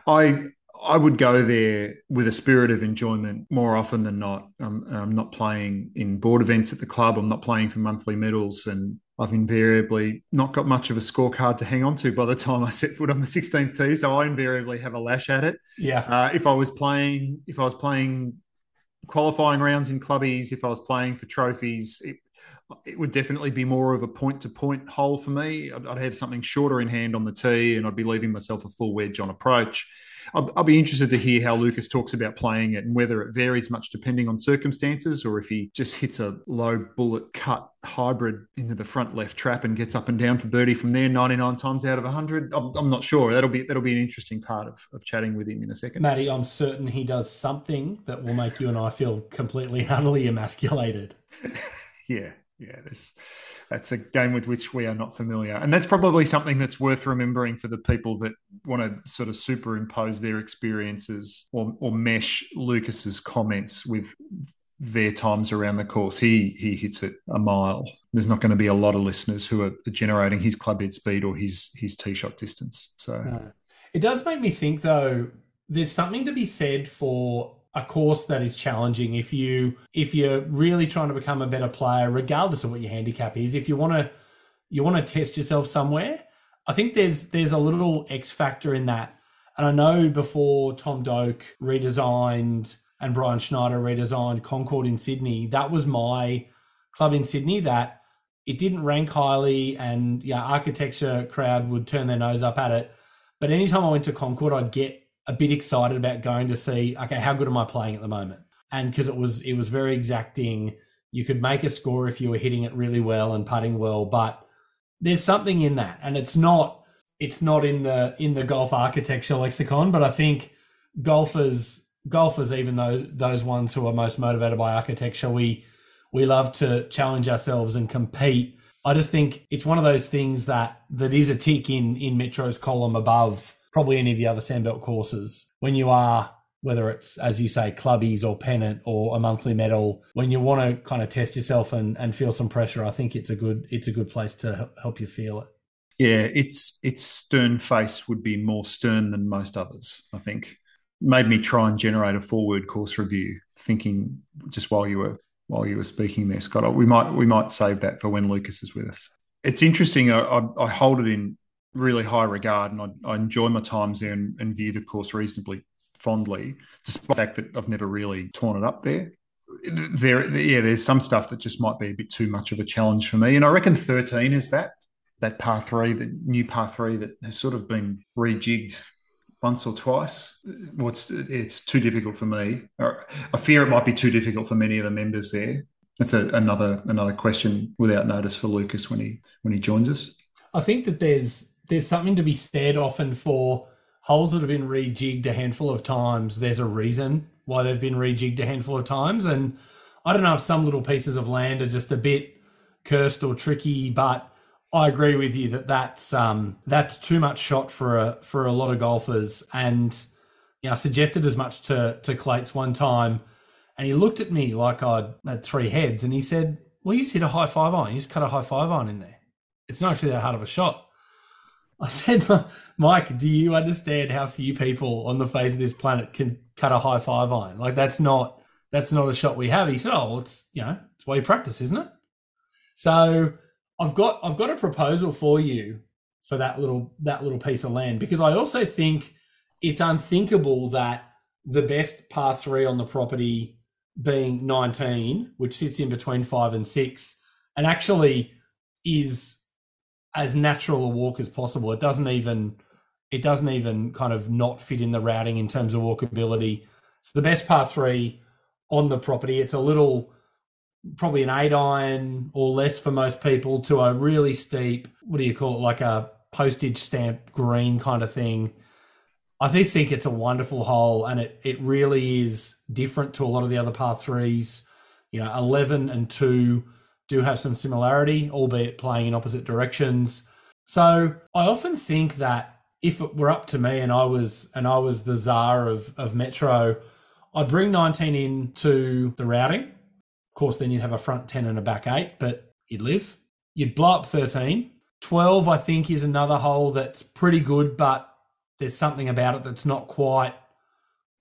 I I would go there with a spirit of enjoyment more often than not. I'm, I'm, not playing in board events at the club. I'm not playing for monthly medals, and I've invariably not got much of a scorecard to hang on to by the time I set foot on the 16th tee. So I invariably have a lash at it. Yeah. Uh, if I was playing, if I was playing qualifying rounds in clubbies, if I was playing for trophies, it, it would definitely be more of a point to point hole for me. I'd, I'd, have something shorter in hand on the tee, and I'd be leaving myself a full wedge on approach. I'll, I'll, be interested to hear how Lukas talks about playing it and whether it varies much depending on circumstances or if he just hits a low bullet cut hybrid into the front left trap and gets up and down for birdie from there 99 times out of 100. I'm, I'm not sure. That'll be that'll be an interesting part of, of chatting with him in a second. Matty, I'm certain he does something that will make you and I feel completely utterly emasculated. yeah, yeah. There's that's a game with which we are not familiar. And that's probably something that's worth remembering for the people that want to sort of superimpose their experiences or, or mesh Lukas's comments with their times around the course. He he hits it a mile. There's not going to be a lot of listeners who are generating his club head speed or his his tee shot distance. So no. it does make me think though. There's something to be said for a course that is challenging. If you if you're really trying to become a better player regardless of what your handicap is if you want to you want to test yourself somewhere i think there's there's a little x factor in that. And i know before tom doak redesigned and brian schneider redesigned concord in sydney that was my club in sydney that it didn't rank highly and yeah architecture crowd would turn their nose up at it. But anytime i went to concord i'd get a bit excited about going to see okay how good am i playing at the moment? And because it was it was very exacting. You could make a score if you were hitting it really well and putting well but there's something in that. And it's not it's not in the in the golf architecture lexicon but i think golfers golfers even those those ones who are most motivated by architecture we we love to challenge ourselves and compete. I just think it's one of those things that that is a tick in in metro's column above probably any of the other sandbelt courses. When you are whether it's as you say clubbies or pennant or a monthly medal when you want to kind of test yourself and, and feel some pressure i think it's a good it's a good place to help you feel it. Yeah its its stern face would be more stern than most others i think. Made me try and generate a forward course review thinking just while you were while you were speaking there scott we might we might save that for when lukas is with us. It's interesting I, I, I hold it in really high regard, and I, I enjoy my times there and, and, view the course reasonably fondly, despite the fact that I've never really torn it up there. There, yeah, there's some stuff that just might be a bit too much of a challenge for me, and I reckon 13 is that that par three, the new par three that has sort of been rejigged once or twice. Well, it's, it's too difficult for me. I fear it might be too difficult for many of the members there. That's a, another another question without notice for Lukas when he when he joins us. I think that there's there's something to be said often for holes that have been rejigged a handful of times. There's a reason why they've been rejigged a handful of times, and I don't know if some little pieces of land are just a bit cursed or tricky, but I agree with you that that's um, that's too much shot for a for a lot of golfers. And you know, I suggested as much to to Clates one time, and he looked at me like I'd had three heads, and he said, "Well, you just hit a high five iron. You just cut a high five iron in there. It's not actually that hard of a shot." I said, Mike, do you understand how few people on the face of this planet can cut a high five iron? Like that's not that's not a shot we have. He said, oh, it's you know it's why you practice, isn't it? So I've got I've got a proposal for you for that little that little piece of land because I also think it's unthinkable that the best par three on the property being 19, which sits in between five and six, and actually is as natural a walk as possible. It doesn't even it doesn't even kind of not fit in the routing in terms of walkability. It's the best par three on the property. It's a little probably an eight iron or less for most people to a really steep, what do you call it, like a postage stamp green kind of thing. I do think it's a wonderful hole and it, it really is different to a lot of the other par threes. You know, 11 and 2 do have some similarity, albeit playing in opposite directions. So I often think that if it were up to me and I was and I was the czar of, of Metro, I'd bring 19 in to the routing. Of course, then you'd have a front 10 and a back 8, but you'd live. You'd blow up 13. 12, I think, is another hole that's pretty good, but there's something about it that's not quite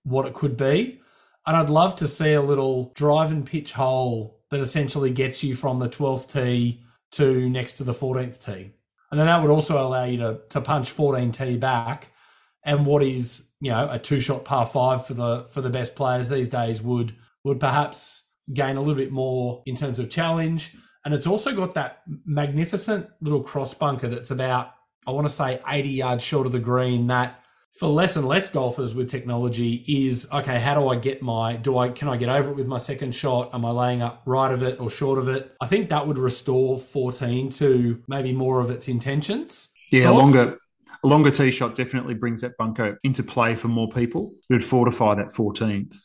what it could be. And I'd love to see a little drive and pitch hole that essentially gets you from the 12th tee to next to the 14th tee. And then that would also allow you to, to punch 14 tee back. And what is, you know, a two shot par five for the for the best players these days would would perhaps gain a little bit more in terms of challenge. And it's also got that magnificent little cross bunker that's about, I want to say, 80 yards short of the green that for less and less golfers with technology is okay how do i get my do i can i get over it with my second shot? Am i laying up right of it or short of it? I think that would restore 14 to maybe more of its intentions. Yeah Thoughts? longer a longer tee shot definitely brings that bunker into play for more people. It would fortify that 14th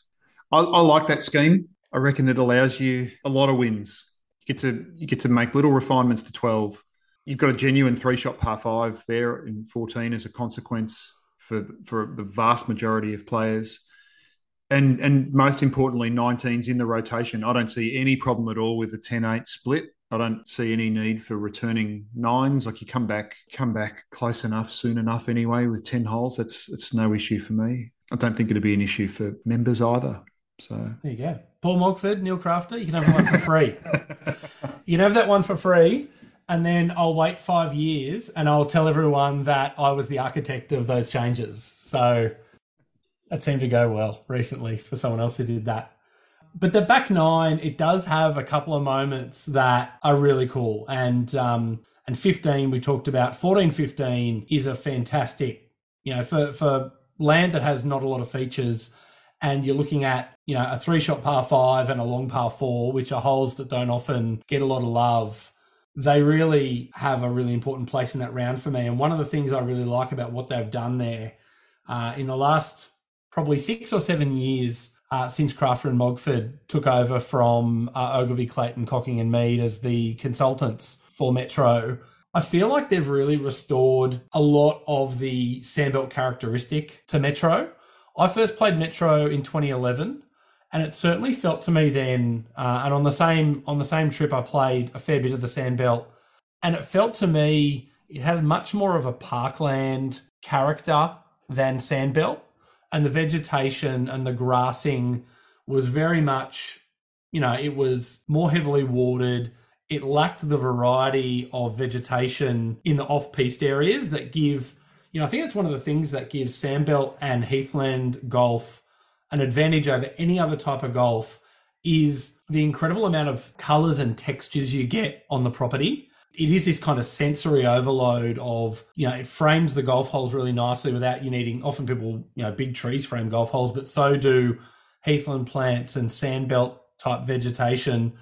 I, I like that scheme. I reckon it allows you a lot of wins. You get to you get to make little refinements to 12 you've got a genuine three shot par five there in 14 as a consequence for for the vast majority of players. And and most importantly, 19's in the rotation. I don't see any problem at all with the 10-8 split. I don't see any need for returning nines. Like you come back, come back close enough, soon enough anyway, with 10 holes. That's it's no issue for me. I don't think it'd be an issue for members either. So there you go. Paul Mogford, Neil Crafter, you can have one for free. you can have that one for free and then I'll wait five years and I'll tell everyone that I was the architect of those changes. So that seemed to go well recently for someone else who did that. But the back nine, it does have a couple of moments that are really cool. And um, and 15 we talked about. 14, 15 is a fantastic, you know, for for land that has not a lot of features. And you're looking at, you know, a three shot par five and a long par four, which are holes that don't often get a lot of love they really have a really important place in that round for me. And one of the things I really like about what they've done there uh, in the last probably six or seven years uh, since Crafter and Mogford took over from uh, Ogilvy, Clayton, Cocking, and Mead as the consultants for Metro, I feel like they've really restored a lot of the Sandbelt characteristic to Metro. I first played Metro in 2011 and it certainly felt to me then, uh, and on the same on the same trip, I played a fair bit of the Sandbelt, and it felt to me it had much more of a parkland character than Sandbelt, and the vegetation and the grassing was very much, you know, it was more heavily watered. It lacked the variety of vegetation in the off-piste areas that give, you know, I think it's one of the things that gives Sandbelt and Heathland golf an advantage over any other type of golf is the incredible amount of colors and textures you get on the property. It is this kind of sensory overload of, you know, it frames the golf holes really nicely without you needing, often people, you know, big trees frame golf holes, but so do heathland plants and sandbelt type vegetation.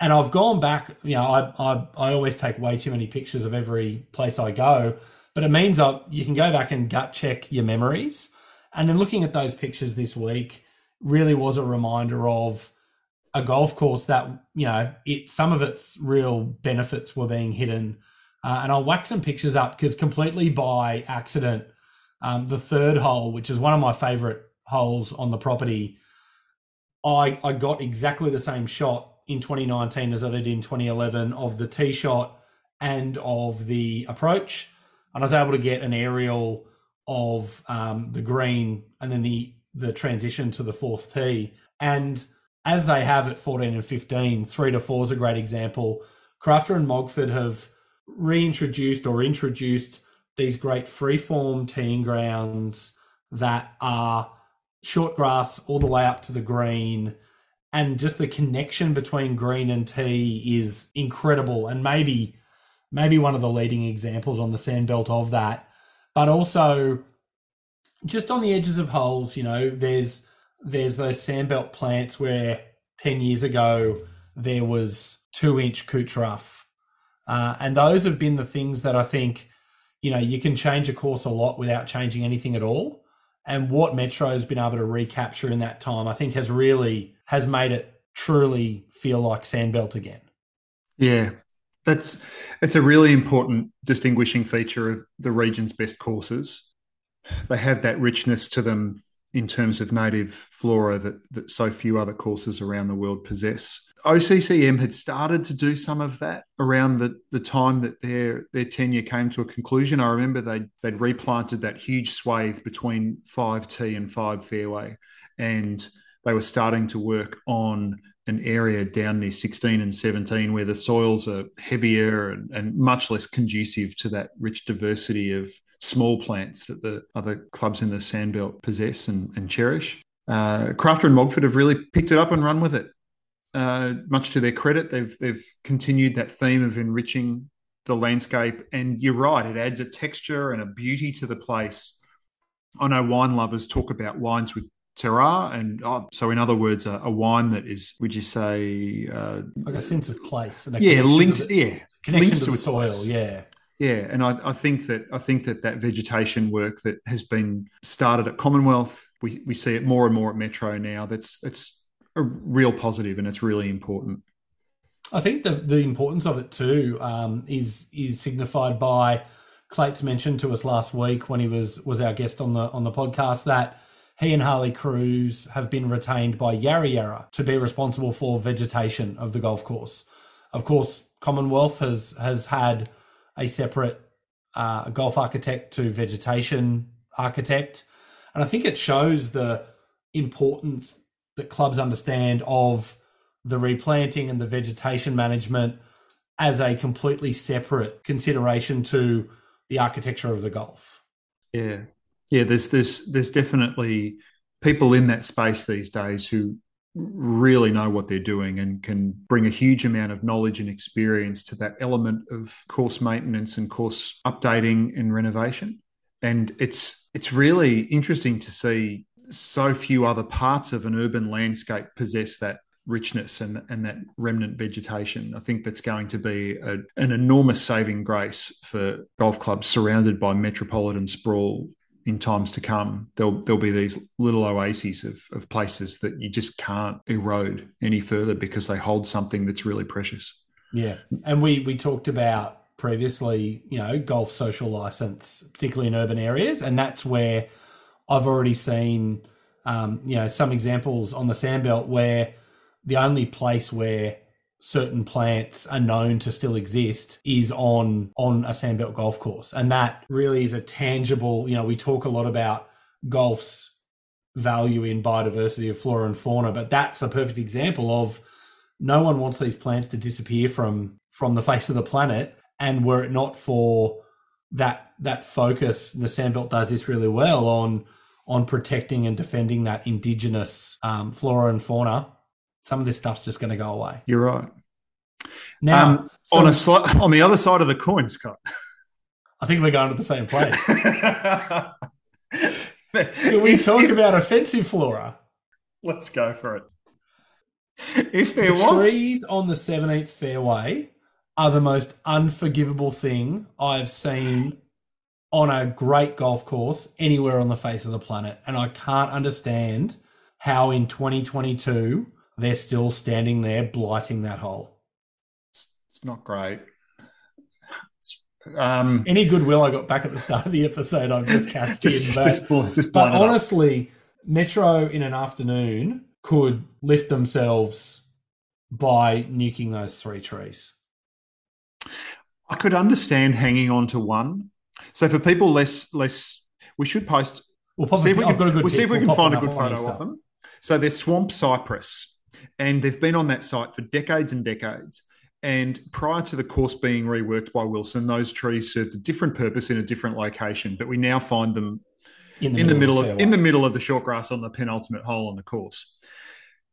And I've gone back, you know, I, I, I always take way too many pictures of every place I go, but it means I, you can go back and gut check your memories and then looking at those pictures this week really was a reminder of a golf course that you know it some of its real benefits were being hidden. Uh, and I'll whack some pictures up because completely by accident, um, the third hole, which is one of my favorite holes on the property, I I got exactly the same shot in 2019 as I did in 2011 of the tee shot and of the approach, and I was able to get an aerial of um, the green and then the the transition to the fourth tee. And as they have at 14 and 15, three to four is a great example. Crafter and Mogford have reintroduced or introduced these great freeform teeing grounds that are short grass all the way up to the green. And just the connection between green and tee is incredible. And maybe, maybe one of the leading examples on the sandbelt of that. But also, just on the edges of holes, you know, there's there's those sandbelt plants where ten years ago there was two inch couch rough, uh, and those have been the things that I think, you know, you can change a course a lot without changing anything at all. And what Metro has been able to recapture in that time, I think, has really has made it truly feel like sandbelt again. Yeah, that's it's a really important distinguishing feature of the region's best courses. They have that richness to them in terms of native flora that, that so few other courses around the world possess. OCCM had started to do some of that around the, the time that their their tenure came to a conclusion. I remember they they'd replanted that huge swathe between five T and five fairway, and they were starting to work on an area down near 16 and 17 where the soils are heavier and, and much less conducive to that rich diversity of small plants that the other clubs in the Sandbelt possess and, and cherish. Uh, Crafter and Mogford have really picked it up and run with it. Uh, much to their credit, they've they've continued that theme of enriching the landscape. And you're right, it adds a texture and a beauty to the place. I know wine lovers talk about wines with terroir, and oh, so in other words, a, a, wine that is, would you say, uh, like a sense of place? And yeah, linked, the, yeah, connection linked to, to the soil, place. yeah. Yeah, and I, I, think that I think that that vegetation work that has been started at Commonwealth, we, we see it more and more at Metro now. That's that's a real positive, and it's really important. I think the the importance of it too um, is is signified by Clates mentioned to us last week when he was was our guest on the on the podcast that he and Harley Cruz have been retained by Yarra Yarra to be responsible for vegetation of the golf course. Of course, Commonwealth has has had a separate uh, golf architect to vegetation architect. And I think it shows the importance that clubs understand of the replanting and the vegetation management as a completely separate consideration to the architecture of the golf. Yeah. Yeah, there's there's there's definitely people in that space these days who really know what they're doing and can bring a huge amount of knowledge and experience to that element of course maintenance and course updating and renovation and it's it's really interesting to see so few other parts of an urban landscape possess that richness and, and that remnant vegetation. I think that's going to be a, an enormous saving grace for golf clubs surrounded by metropolitan sprawl in times to come, there'll there'll be these little oases of, of places that you just can't erode any further because they hold something that's really precious. Yeah, and we we talked about previously, you know, golf social license, particularly in urban areas, and that's where I've already seen, um, you know, some examples on the sandbelt where the only place where certain plants are known to still exist is on on a sandbelt golf course. And that really is a tangible you know we talk a lot about golf's value in biodiversity of flora and fauna but that's a perfect example of no one wants these plants to disappear from from the face of the planet. And were it not for that that focus the sandbelt does this really well on on protecting and defending that indigenous um, flora and fauna some of this stuff's just going to go away. You're right. Now, um, so, on a sli- on the other side of the coin, Scott. I think we're going to the same place. Can we talk if, about offensive flora? Let's go for it. If there the was trees on the 17th fairway are the most unforgivable thing I've seen on a great golf course anywhere on the face of the planet, and I can't understand how in 2022 they're still standing there blighting that hole. It's, it's not great. Um, Any goodwill I got back at the start of the episode, I've just cashed just, in. But, just, just but honestly, Metro in an afternoon could lift themselves by nuking those three trees. I could understand hanging on to one. So for people less less, we should post. We'll see if we can, we'll see if we we'll can find a good photo of them. So they're swamp cypress and they've been on that site for decades and decades. And prior to the course being reworked by Wilson, those trees served a different purpose in a different location. But we now find them in the, in middle, the middle of, of in the middle of the short grass on the penultimate hole on the course.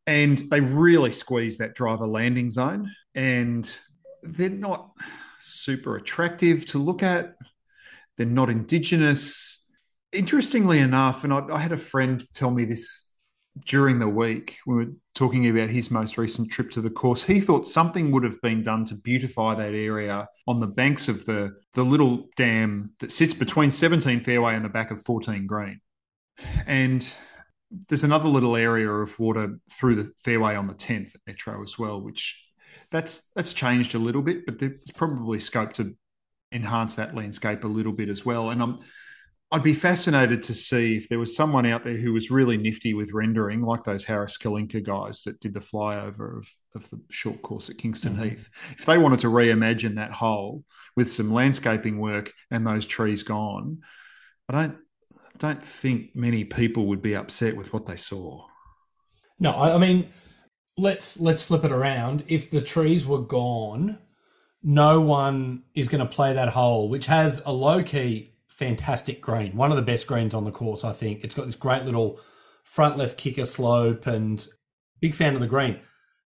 And they really squeeze that driver landing zone, and they're not super attractive to look at. They're not indigenous. Interestingly enough, and I, I had a friend tell me this during the week, we were talking about his most recent trip to the course. He thought something would have been done to beautify that area on the banks of the, the little dam that sits between 17 fairway and the back of 14 green. And there's another little area of water through the fairway on the 10th at Metro as well, which that's that's changed a little bit, but there's probably scope to enhance that landscape a little bit as well. And I'm I'd be fascinated to see if there was someone out there who was really nifty with rendering, like those Harris Kalinka guys that did the flyover of, of the short course at Kingston mm-hmm. Heath. If they wanted to reimagine that hole with some landscaping work and those trees gone, I don't don't think many people would be upset with what they saw. No, I mean, let's let's flip it around. If the trees were gone, no one is going to play that hole, which has a low key fantastic green. One of the best greens on the course, I think. It's got this great little front left kicker slope and big fan of the green.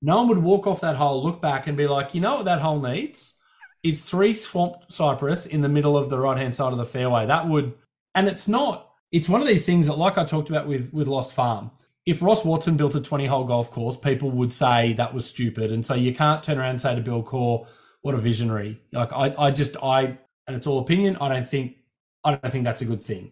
No one would walk off that hole, look back, and be like, you know what that hole needs? Is three swamp cypress in the middle of the right hand side of the fairway. That would, and it's not. It's one of these things that, like I talked about with with Lost Farm, if Ross Watson built a 20 hole golf course, people would say that was stupid. And so you can't turn around and say to Bill Coore, what a visionary. Like I, I just I and it's all opinion. I don't think I don't think that's a good thing.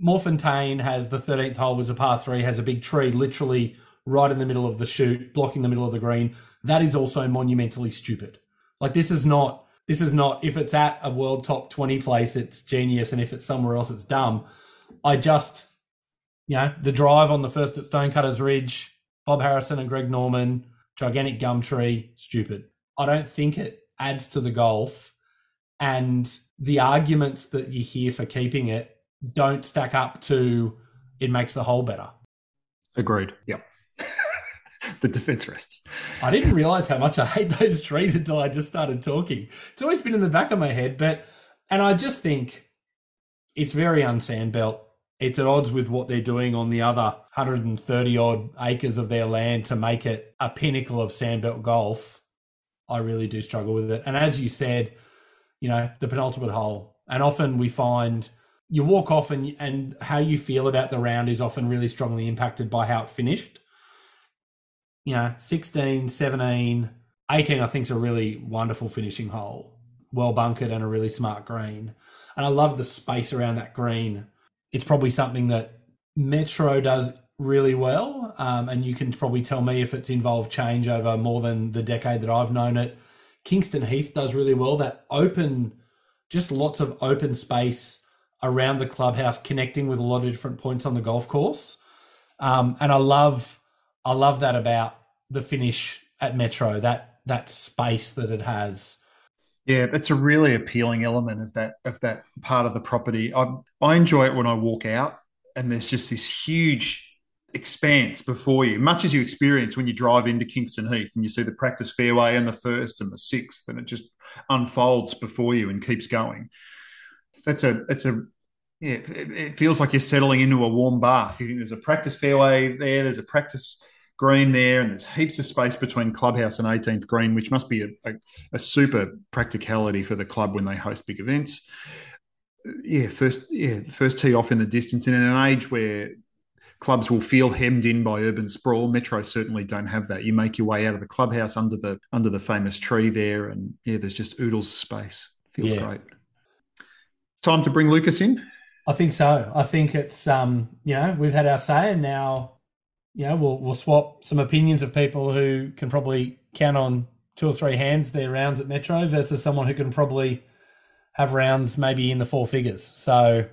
Morfontaine has the 13th hole was a par three, has a big tree literally right in the middle of the shoot, blocking the middle of the green. That is also monumentally stupid. Like this is not this is not if it's at a world top 20 place, it's genius, and if it's somewhere else, it's dumb. I just you know, the drive on the first at Stonecutters Ridge, Bob Harrison and Greg Norman, gigantic gum tree, stupid. I don't think it adds to the golf and the arguments that you hear for keeping it don't stack up to it makes the hole better. Agreed. Yep. the defense rests. I didn't realize how much I hate those trees until I just started talking. It's always been in the back of my head, but and I just think it's very unsandbelt. It's at odds with what they're doing on the other 130 odd acres of their land to make it a pinnacle of sandbelt golf. I really do struggle with it. And as you said, you know, the penultimate hole. And often we find you walk off and and how you feel about the round is often really strongly impacted by how it finished. You know, 16, 17, 18 I think is a really wonderful finishing hole. Well bunkered and a really smart green. And I love the space around that green. It's probably something that Metro does really well. Um, and you can probably tell me if it's involved change over more than the decade that I've known it. Kingston Heath does really well. That open, just lots of open space around the clubhouse, connecting with a lot of different points on the golf course. Um, and I love, I love that about the finish at Metro. That that space that it has. Yeah, that's a really appealing element of that of that part of the property. I I enjoy it when I walk out and there's just this huge expanse before you, much as you experience when you drive into Kingston Heath and you see the practice fairway and the first and the sixth, and it just unfolds before you and keeps going. That's a that's a yeah, it, feels like you're settling into a warm bath. You think there's a practice fairway there, there's a practice green there, and there's heaps of space between clubhouse and 18th green, which must be a, a, a super practicality for the club when they host big events yeah, first yeah, first tee off in the distance, and in an age where clubs will feel hemmed in by urban sprawl. Metro certainly don't have that. You make your way out of the clubhouse under the under the famous tree there, and yeah, there's just oodles of space. Feels yeah. great. Time to bring Lukas in. I think so. I think it's um, you know, we've had our say, and now, you know, we'll we'll swap some opinions of people who can probably count on two or three hands their rounds at Metro versus someone who can probably have rounds maybe in the four figures. So,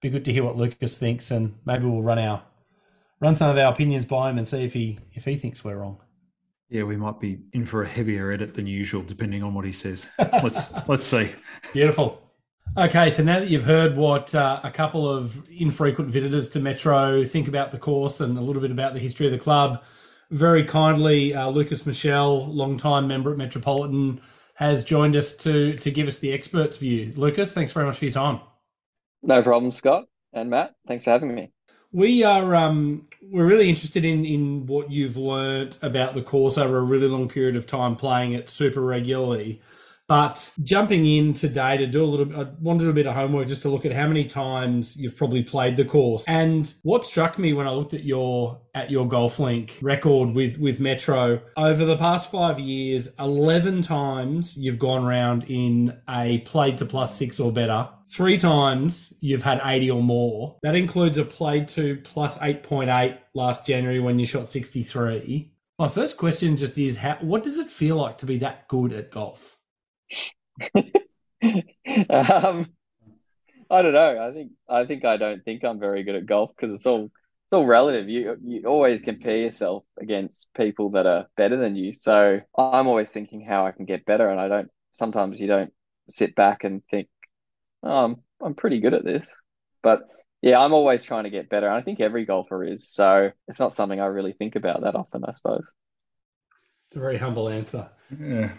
be good to hear what Lukas thinks, and maybe we'll run our run some of our opinions by him and see if he if he thinks we're wrong. Yeah, we might be in for a heavier edit than usual, depending on what he says. Let's let's see. Beautiful. Okay, so now that you've heard what uh, a couple of infrequent visitors to Metro think about the course and a little bit about the history of the club, very kindly, uh, Lukas Michel, long-time member at Metropolitan, has joined us to to give us the expert's view. Lukas, thanks very much for your time. No problem, Scott and Matt. Thanks for having me. We are um, we're really interested in in what you've learnt about the course over a really long period of time playing it super regularly. But jumping in today to do a little, I wanted to do a bit of homework just to look at how many times you've probably played the course. And what struck me when I looked at your at your golf link record with with Metro over the past five years, eleven times you've gone round in a played to plus six or better. Three times you've had eighty or more. That includes a played to plus eight point eight last January when you shot sixty three. My first question just is how what does it feel like to be that good at golf? um, I don't know. I think I think I don't think I'm very good at golf because it's all it's all relative. You you always compare yourself against people that are better than you. So I'm always thinking how I can get better, and I don't. Sometimes you don't sit back and think, oh, I'm I'm pretty good at this. But yeah, I'm always trying to get better. And I think every golfer is. So it's not something I really think about that often, I suppose. It's a very humble answer. Yeah.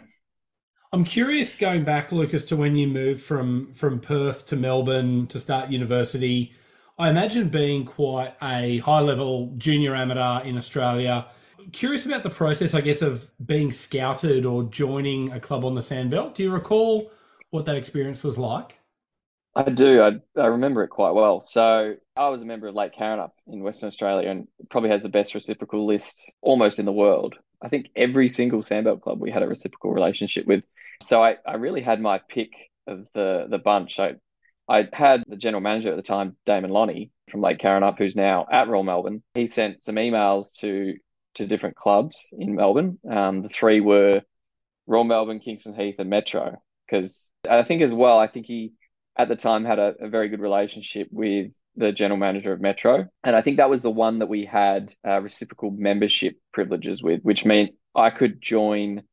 I'm curious going back, Lukas, to when you moved from from Perth to Melbourne to start university. I imagine being quite a high level junior amateur in Australia. Curious about the process, I guess, of being scouted or joining a club on the Sandbelt. Do you recall what that experience was like? I do. I, I remember it quite well. So I was a member of Lake Karrinyup in Western Australia and probably has the best reciprocal list almost in the world. I think every single Sandbelt club we had a reciprocal relationship with. So I, I really had my pick of the the bunch. I I had the general manager at the time, Damon Lonnie from Lake Karrinyup, who's now at Royal Melbourne. He sent some emails to to different clubs in Melbourne. Um, the three were Royal Melbourne, Kingston Heath, and Metro. Because I think as well, I think he at the time had a, a, very good relationship with the general manager of Metro, and I think that was the one that we had uh, reciprocal membership privileges with, which meant I could join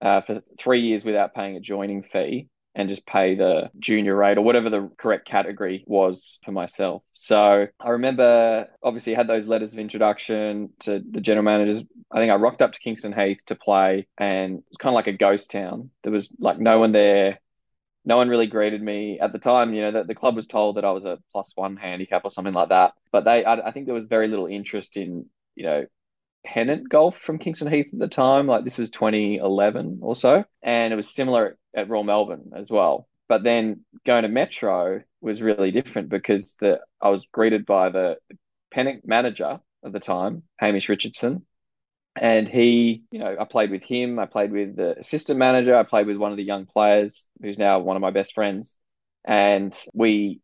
uh, for three years without paying a joining fee and just pay the junior rate or whatever the correct category was for myself. So I remember obviously had those letters of introduction to the general managers. I think I rocked up to Kingston Heath to play and it was kind of like a ghost town. There was like no one there. No one really greeted me at the time. You know, that the club was told that I was a plus one handicap or something like that. But they, I, I think there was very little interest in, you know, pennant golf from Kingston Heath at the time. Like this was 2011 or so. And it was similar at Royal Melbourne as well. But then going to Metro was really different because the I was greeted by the pennant manager at the time, Hamish Richardson. And he, you know, I played with him. I played with the assistant manager. I played with one of the young players who's now one of my best friends. And we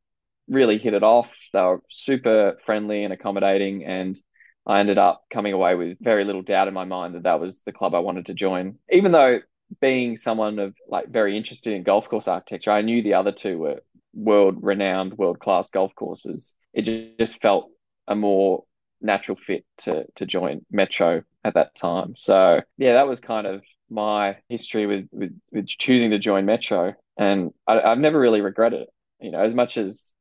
really hit it off. They were super friendly and accommodating. And I ended up coming away with very little doubt in my mind that that was the club I wanted to join. Even though being someone of like very interested in golf course architecture, I knew the other two were world renowned, world class golf courses. It just felt a more natural fit to to join Metro at that time. So yeah, that was kind of my history with with, with choosing to join Metro, and I, I've never really regretted it. You know, as much as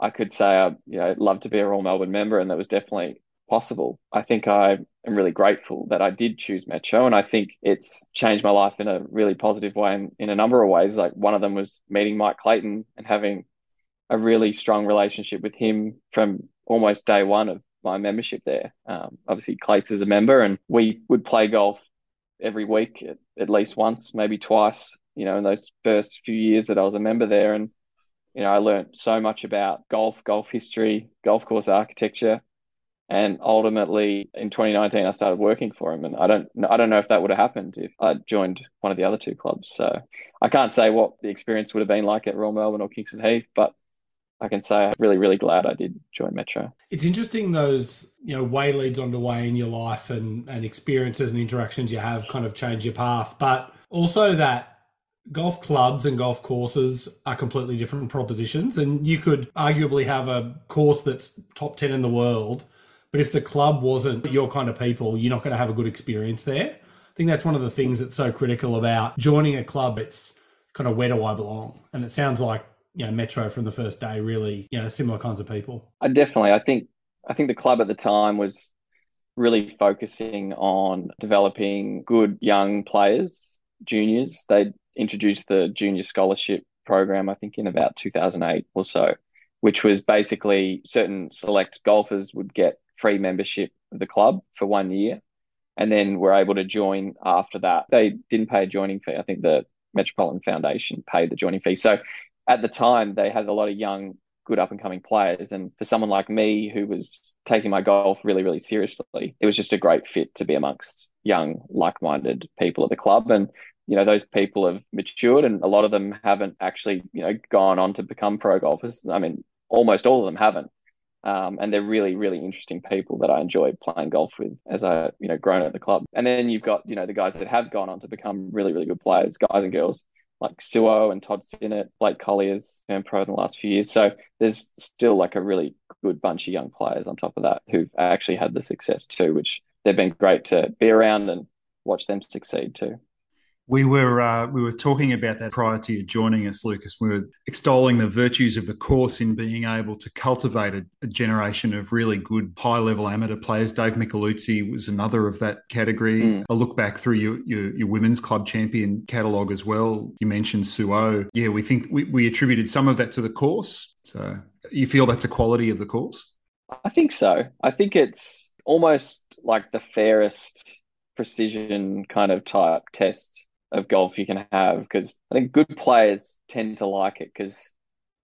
I could say I you know love to be a Royal Melbourne member, and that was definitely possible. I think I am really grateful that I did choose Metro, and I think it's changed my life in a really positive way in, in a number of ways. Like one of them was meeting Mike Clayton and having a really strong relationship with him from almost day one of my membership there. Um, obviously, Clates is a member, and we would play golf every week at, at least once, maybe twice. You know, in those first few years that I was a member there, and you know, I learned so much about golf, golf history, golf course architecture, and ultimately, in 2019, I started working for him, and I don't, I don't know if that would have happened if I joined one of the other two clubs. So I can't say what the experience would have been like at Royal Melbourne or Kingston Heath, but I can say I'm really, really glad I did join Metro. It's interesting those you know way leads onto way in your life and and experiences and interactions you have kind of change your path, but also that golf clubs and golf courses are completely different propositions, and you could arguably have a course that's top ten in the world but if the club wasn't your kind of people, you're not going to have a good experience there. I think that's one of the things that's so critical about joining a club. It's kind of where do I belong? And it sounds like you know Metro from the first day really you know similar kinds of people. I definitely. I think I think the club at the time was really focusing on developing good young players, juniors. They introduced the junior scholarship program, I think, in about 2008 or so, which was basically certain select golfers would get free membership of the club for one year and then were able to join after that. They didn't pay a joining fee. I think the Metropolitan Foundation paid the joining fee. So at the time, they had a lot of young, good up and coming players. And for someone like me who was taking my golf really, really seriously, it was just a great fit to be amongst young, like minded people at the club. And you know those people have matured and a lot of them haven't actually you know gone on to become pro golfers i mean almost all of them haven't um, and they're really, really interesting people that I enjoy playing golf with as I, you know, grown at the club. And then you've got, you know, the guys that have gone on to become really, really good players, guys and girls like Suo and Todd Sinnott, Blake Collyer's turned pro in the last few years. So there's still like a really good bunch of young players on top of that who've actually had the success too, which they've been great to be around and watch them succeed too. We were uh, we were talking about that prior to you joining us, Lukas. We were extolling the virtues of the course in being able to cultivate a, a generation of really good high level amateur players. Dave Micheluzzi was another of that category. Mm. I look back through your, your, your women's club champion catalogue as well. You mentioned Suo. Yeah, we think we, we attributed some of that to the course. So you feel that's a quality of the course? I think so. I think it's almost like the fairest precision kind of type test of golf you can have because I think good players tend to like it because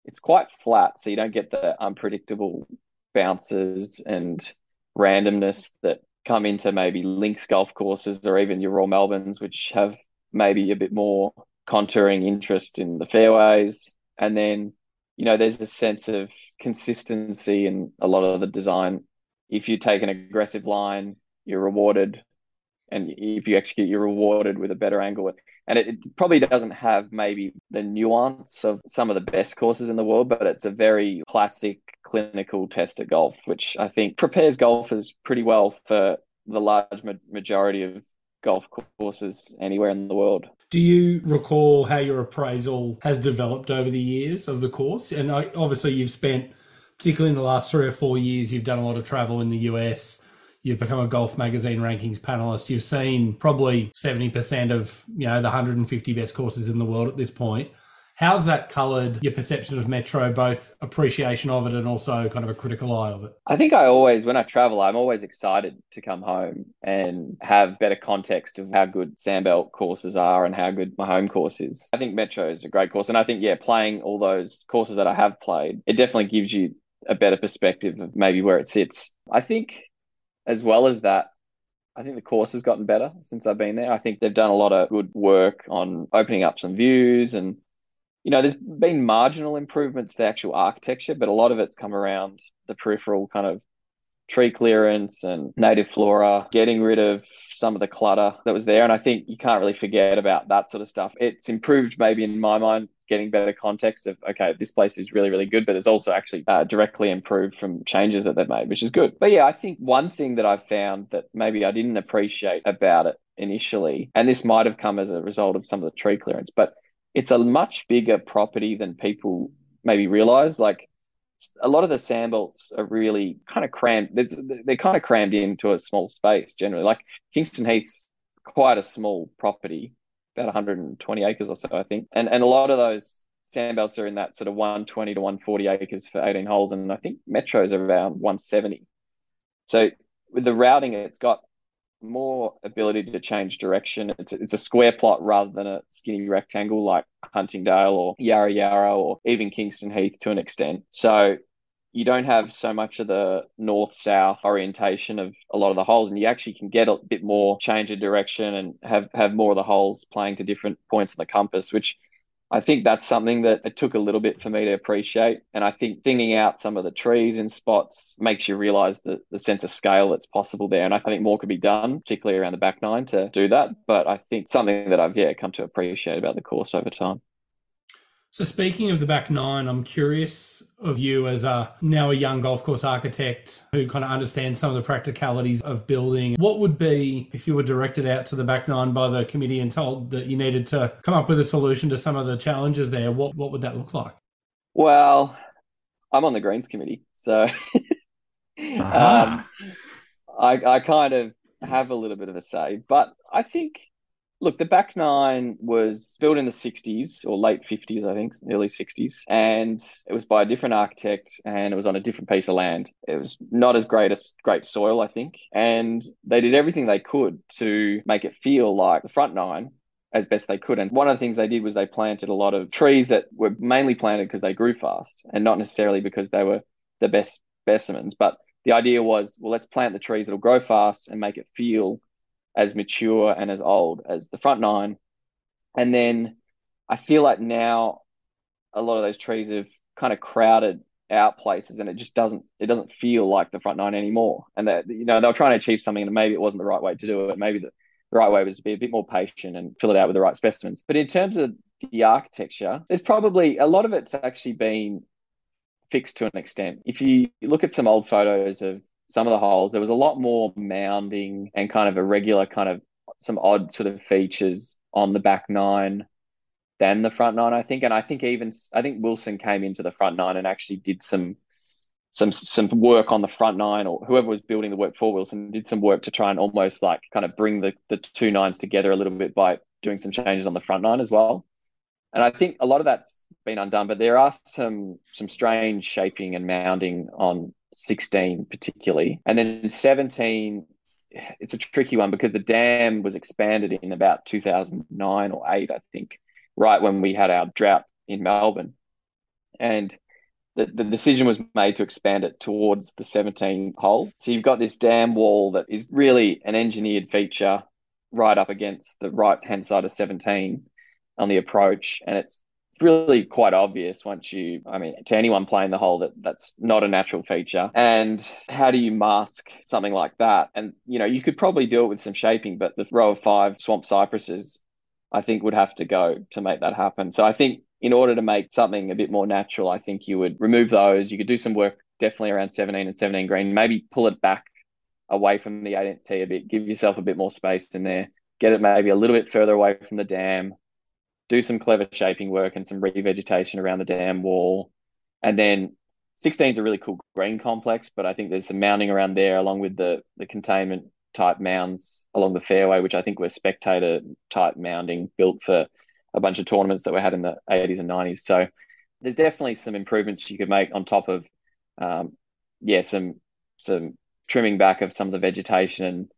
it's quite flat, so you don't get the unpredictable bounces and randomness that come into maybe links golf courses or even your Royal Melbournes, which have maybe a bit more contouring interest in the fairways. And then, you know, there's a sense of consistency in a lot of the design. If you take an aggressive line, you're rewarded and if you execute, you're rewarded with a better angle. And it, it, probably doesn't have maybe the nuance of some of the best courses in the world, but it's a very classic clinical test at golf, which I think prepares golfers pretty well for the large ma- majority of golf courses anywhere in the world. Do you recall how your appraisal has developed over the years of the course? And uh, obviously, you've spent, particularly in the last three or four years, you've done a lot of travel in the US You've become a Golf Magazine rankings panelist. You've seen probably 70% of, you know, the 150 best courses in the world at this point. How's that coloured your perception of Metro, both appreciation of it and also kind of a critical eye of it? I think I always, when I travel, I'm always excited to come home and have better context of how good Sandbelt courses are and how good my home course is. I think Metro is a great course. And I think, yeah, playing all those courses that I have played, it definitely gives you a better perspective of maybe where it sits. I think as well as that, I think the course has gotten better since I've been there. I think they've done a lot of good work on opening up some views and you know, there's been marginal improvements to actual architecture, but a lot of it's come around the peripheral kind of tree clearance and native flora, getting rid of some of the clutter that was there. And I think you can't really forget about that sort of stuff. It's improved, maybe in my mind, getting better context of okay, this place is really really good, but it's also actually uh, directly improved from changes that they've made, which is good. But yeah, I think one thing that I've found that maybe I didn't appreciate about it initially, and this might have come as a result of some of the tree clearance, but it's a much bigger property than people maybe realize. Like a lot of the sandbelts are really kind of crammed. They're, they're kind of crammed into a small space generally. Like Kingston Heath's quite a small property, about 120 acres or so, I think. And and a lot of those sandbelts are in that sort of 120 to 140 acres for 18 holes, and I think Metros around 170. So with the routing, it's got more ability to change direction. It's a, it's a square plot rather than a skinny rectangle like Huntingdale or Yarra Yarra or even Kingston Heath to an extent. So you don't have so much of the north south orientation of a lot of the holes and you actually can get a bit more change of direction and have have more of the holes playing to different points on the compass which I think that's something that it took a little bit for me to appreciate. And I think thinning out some of the trees in spots makes you realize the, the sense of scale that's possible there. And I think more could be done, particularly around the back nine to do that. But I think something that I've, yeah, come to appreciate about the course over time. So speaking of the back nine, I'm curious of you as a now a young golf course architect who kind of understands some of the practicalities of building. What would be if you were directed out to the back nine by the committee and told that you needed to come up with a solution to some of the challenges there? What what would that look like? Well, I'm on the greens committee, so um, I, I kind of have a little bit of a say, but I think Look, the back nine was built in the 60s or late 50s, I think, early 60s. And it was by a different architect and it was on a different piece of land. It was not as great as great soil, I think. And they did everything they could to make it feel like the front nine as best they could. And one of the things they did was they planted a lot of trees that were mainly planted because they grew fast and not necessarily because they were the best specimens. But the idea was, well, let's plant the trees that'll grow fast and make it feel as mature and as old as the front nine. And then I feel like now a lot of those trees have kind of crowded out places and it just doesn't it doesn't feel like the front nine anymore. And that you know, they were trying to achieve something and maybe it wasn't the right way to do it. Maybe the, the right way was to be a bit more patient and fill it out with the right specimens. But in terms of the architecture, there's probably a lot of it's actually been fixed to an extent. If you look at some old photos of some of the holes, there was a lot more mounding and kind of irregular, kind of some odd sort of features on the back nine than the front nine, I think. And I think even I think Wilson came into the front nine and actually did some some some work on the front nine, or whoever was building the work for Wilson did some work to try and almost like kind of bring the the two nines together a little bit by doing some changes on the front nine as well. And I think a lot of that's been undone, but there are some some strange shaping and mounding on 16 particularly. And then 17, it's a tricky one because the dam was expanded in about 2009 or 8, I think, right when we had our drought in Melbourne. And the, the decision was made to expand it towards the 17 hole. So you've got this dam wall that is really an engineered feature right up against the right hand side of 17 on the approach. And it's really quite obvious once you, I mean, to anyone playing the hole that that's not a natural feature. And how do you mask something like that? And, you know, you could probably do it with some shaping, but the row of five swamp cypresses, I think, would have to go to make that happen. So I think in order to make something a bit more natural, I think you would remove those. You could do some work definitely around 17 and 17 green, maybe pull it back away from the 8 tee a bit, give yourself a bit more space in there, get it maybe a little bit further away from the dam do some clever shaping work and some revegetation around the dam wall. And then 16 is a really cool green complex, but I think there's some mounding around there along with the, the containment type mounds along the fairway, which I think were spectator type mounding built for a bunch of tournaments that we had in the 80s and 90s. So there's definitely some improvements you could make on top of, um, yeah, some some trimming back of some of the vegetation and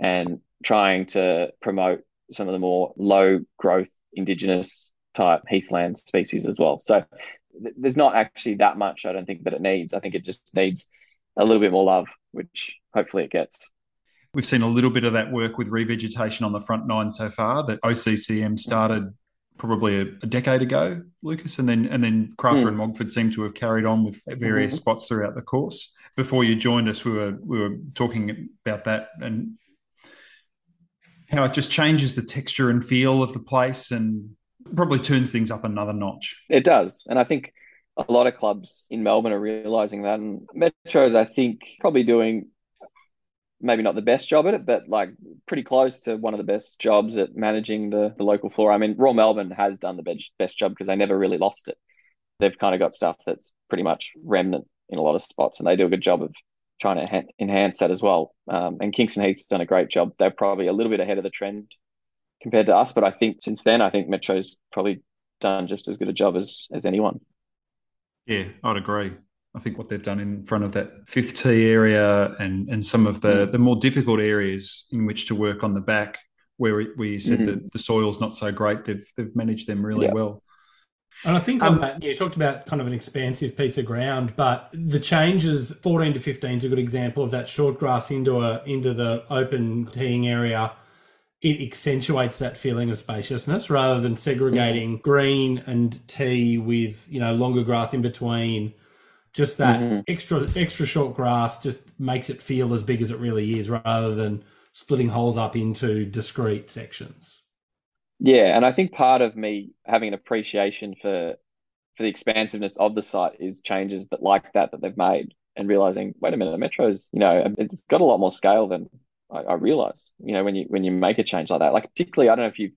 and trying to promote some of the more low growth indigenous type heathland species as well. So th- there's not actually that much I don't think that it needs. I think it just needs a little bit more love, which hopefully it gets. We've seen a little bit of that work with revegetation on the front nine so far that OCCM started probably a, a decade ago, Lukas, and then and then Crafter mm. and Mogford seem to have carried on with various mm-hmm. spots throughout the course. Before you joined us, we were we were talking about that and how it just changes the texture and feel of the place and probably turns things up another notch. It does. And I think a lot of clubs in Melbourne are realizing that. And Metro's, I think, probably doing maybe not the best job at it, but like pretty close to one of the best jobs at managing the, the local flora. I mean, Royal Melbourne has done the best, best job because they never really lost it. They've kind of got stuff that's pretty much remnant in a lot of spots, and they do a good job of trying to ha- enhance that as well. Um, and Kingston Heath's done a great job. They're probably a little bit ahead of the trend compared to us, but I think since then, I think Metro's probably done just as good a job as as anyone. Yeah, I'd agree. I think what they've done in front of that fifth tee area and and some of the mm. the more difficult areas in which to work on the back, where we said mm-hmm. that the soil's not so great, they've they've managed them really yeah. well. And I think on um, that, you talked about kind of an expansive piece of ground, but the changes 14 to 15 is a good example of that short grass into a into the open teeing area. It accentuates that feeling of spaciousness rather than segregating mm-hmm. green and tee with you know longer grass in between. Just that mm-hmm. extra extra short grass just makes it feel as big as it really is, rather than splitting holes up into discrete sections. Yeah, and I think part of me having an appreciation for for the expansiveness of the site is changes that like that that they've made and realizing, wait a minute, Metro's, you know, it's got a lot more scale than I, I realized. You know, when you when you make a change like that, like particularly, I don't know if you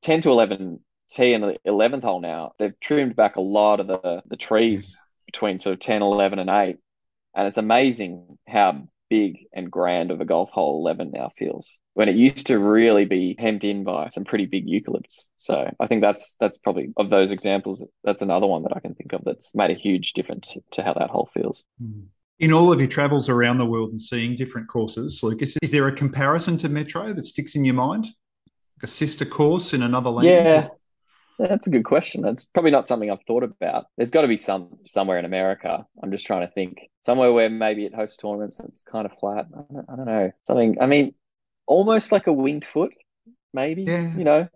ten to eleven tee and the eleventh hole now, they've trimmed back a lot of the the trees mm. between sort of 10, 11, and eight, and it's amazing how big and grand of a golf hole 11 now feels when it used to really be hemmed in by some pretty big eucalypts. So I think that's that's probably of those examples. That's another one that I can think of that's made a huge difference to how that hole feels. Hmm. In all of your travels around the world and seeing different courses, Lukas, is there a comparison to Metro that sticks in your mind? Like a sister course in another land? Yeah. That's a good question. That's probably not something I've thought about. There's got to be some somewhere in America. I'm just trying to think somewhere where maybe it hosts tournaments and it's kind of flat. I don't, I don't know something. I mean, almost like a winged foot, maybe. Yeah. You know,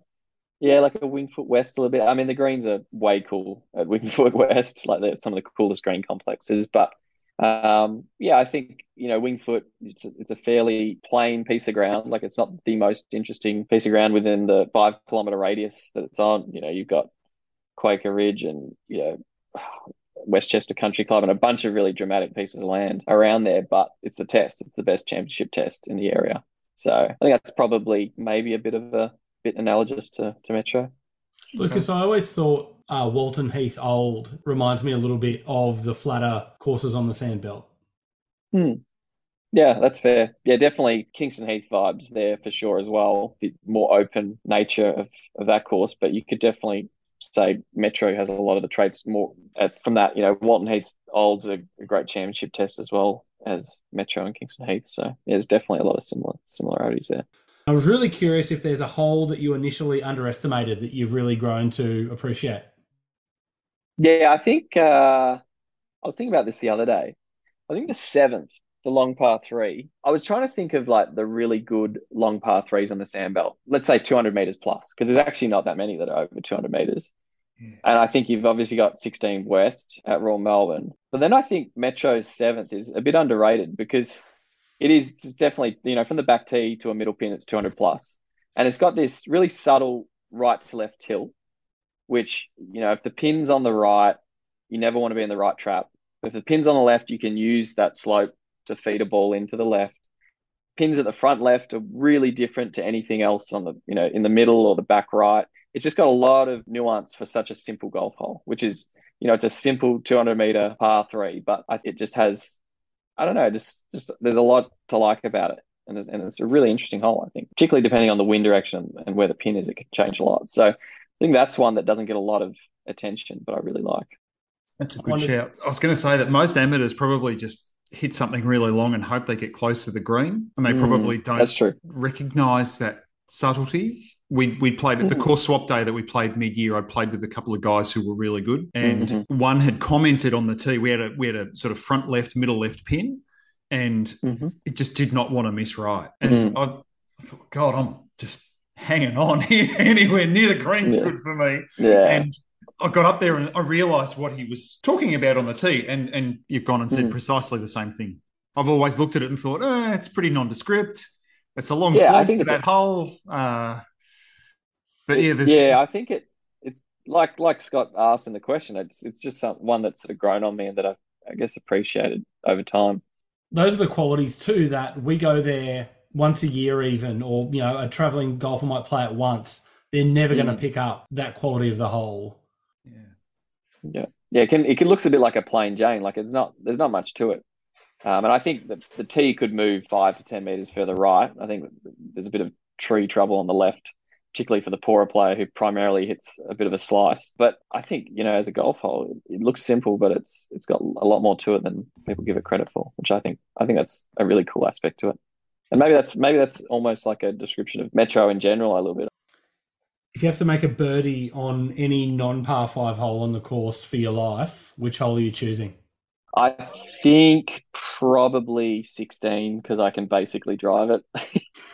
yeah, like a winged foot west a little bit. I mean, the greens are way cool at winged foot west. Like they're some of the coolest green complexes, but um, yeah, I think you know Wingfoot. It's a, it's a fairly plain piece of ground. Like it's not the most interesting piece of ground within the five kilometer radius that it's on. You know, you've got Quaker Ridge and you know Westchester Country Club and a bunch of really dramatic pieces of land around there. But it's the test. It's the best championship test in the area. So I think that's probably maybe a bit of a bit analogous to to Metro. Lukas, I always thought uh, Walton Heath Old reminds me a little bit of the flatter courses on the sandbelt. Hmm. Yeah, that's fair. Yeah, definitely Kingston Heath vibes there for sure as well. The more open nature of, of that course, but you could definitely say Metro has a lot of the traits more uh, from that. You know, Walton Heath Old's a, a great championship test as well as Metro and Kingston Heath. So yeah, there's definitely a lot of similar similarities there. I was really curious if there's a hole that you initially underestimated that you've really grown to appreciate. Yeah, I think uh, I was thinking about this the other day. I think the seventh, the long par three. I was trying to think of like the really good long par threes on the sandbelt. Let's say 200 meters plus, because there's actually not that many that are over 200 meters. Yeah. And I think you've obviously got 16 West at Royal Melbourne. But then I think Metro's seventh is a bit underrated because it is definitely, you know, from the back tee to a middle pin, it's 200 plus. And it's got this really subtle right to left tilt which, you know, if the pin's on the right, you never want to be in the right trap. If the pin's on the left, you can use that slope to feed a ball into the left. Pins at the front left are really different to anything else on the, you know, in the middle or the back right. It's just got a lot of nuance for such a simple golf hole, which is, you know, it's a simple 200 meter par three, but it just has, I don't know, just, just there's a lot to like about it. And, and it's a really interesting hole, I think, particularly depending on the wind direction and where the pin is, it could change a lot. So I think that's one that doesn't get a lot of attention, but I really like. That's a good shout. I was going to say that most amateurs probably just hit something really long and hope they get close to the green, and they mm, probably don't recognize that subtlety. We we played at the mm-hmm. course swap day that we played mid year. I played with a couple of guys who were really good, and mm-hmm. one had commented on the tee. We had a we had a sort of front left, middle left pin, and mm-hmm. it just did not want to miss right. And mm. I, I thought, God, I'm just hanging on here anywhere near the green's yeah. good for me. Yeah. And I got up there and I realised what he was talking about on the tee, and and you've gone and said mm. precisely the same thing. I've always looked at it and thought, oh, it's pretty nondescript. It's a long yeah, slope to that a... hole. Uh, but yeah, yeah, I think it it's like like Scott asked in the question. It's it's just some, one that's sort of grown on me and that I've I guess appreciated over time. Those are the qualities too that we go there once a year even or you know a traveling golfer might play it once they're never mm. going to pick up that quality of the hole. Yeah. Yeah. Yeah it can it can looks a bit like a plain jane like it's not there's not much to it. Um, and i think that the tee could move five to ten meters further right. I think there's a bit of tree trouble on the left particularly for the poorer player who primarily hits a bit of a slice. But i think you know as a golf hole it, it looks simple but it's it's got a lot more to it than people give it credit for which i think i think that's a really cool aspect to it and maybe that's maybe that's almost like a description of Metro in general a little bit. If you have to make a birdie on any non-par five hole on the course for your life, which hole are you choosing? I think probably 16 because I can basically drive it.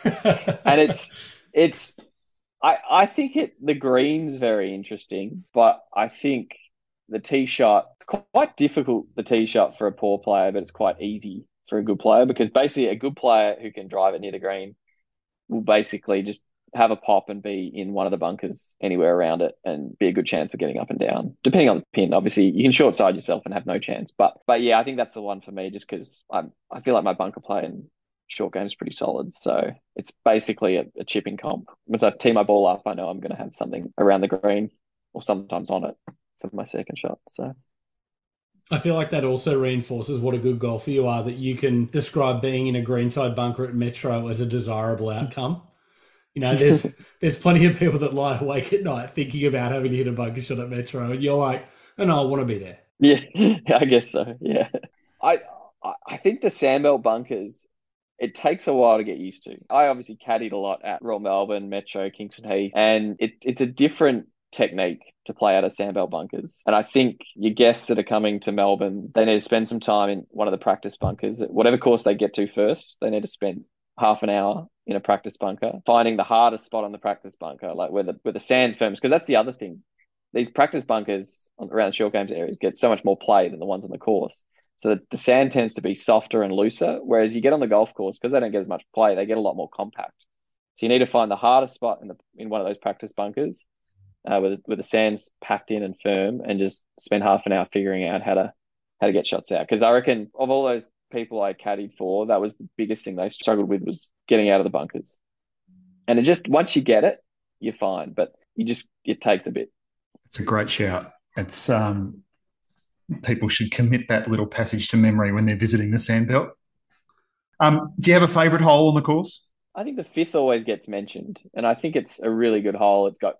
and it's it's I I think it the green's very interesting, but I think the tee shot it's quite difficult the tee shot for a poor player, but it's quite easy for a good player because basically a good player who can drive it near the green will basically just have a pop and be in one of the bunkers anywhere around it and be a good chance of getting up and down. Depending on the pin, obviously you can short side yourself and have no chance. But but yeah, I think that's the one for me just because I'm I feel like my bunker play and short game is pretty solid. So it's basically a, a chipping comp. Once I tee my ball up, I know I'm going to have something around the green or sometimes on it for my second shot. So I feel like that also reinforces what a good golfer you are that you can describe being in a greenside bunker at Metro as a desirable outcome. You know, there's there's plenty of people that lie awake at night thinking about having to hit a bunker shot at Metro, and you're like, oh no, I want to be there. Yeah, I guess so. Yeah, I I think the sandbelt bunkers. It takes a while to get used to. I obviously caddied a lot at Royal Melbourne, Metro, Kingston Heath, and it, it's a different technique to play out of sandbelt bunkers. And I think your guests that are coming to Melbourne, they need to spend some time in one of the practice bunkers. Whatever course they get to first, they need to spend half an hour in a practice bunker, finding the hardest spot on the practice bunker, like where the where the sand's firmest. Because that's the other thing. These practice bunkers around the short games areas get so much more play than the ones on the course. So the sand tends to be softer and looser, whereas you get on the golf course because they don't get as much play, they get a lot more compact. So you need to find the hardest spot in the in one of those practice bunkers, uh, with with the sands packed in and firm, and just spend half an hour figuring out how to how to get shots out. Because I reckon of all those people I caddied for, that was the biggest thing they struggled with was getting out of the bunkers. And it just once you get it, you're fine. But you just it takes a bit. It's a great shout. It's um people should commit that little passage to memory when they're visiting the sandbelt. Um, do you have a favourite hole on the course? I think the fifth always gets mentioned, and I think it's a really good hole. It's got,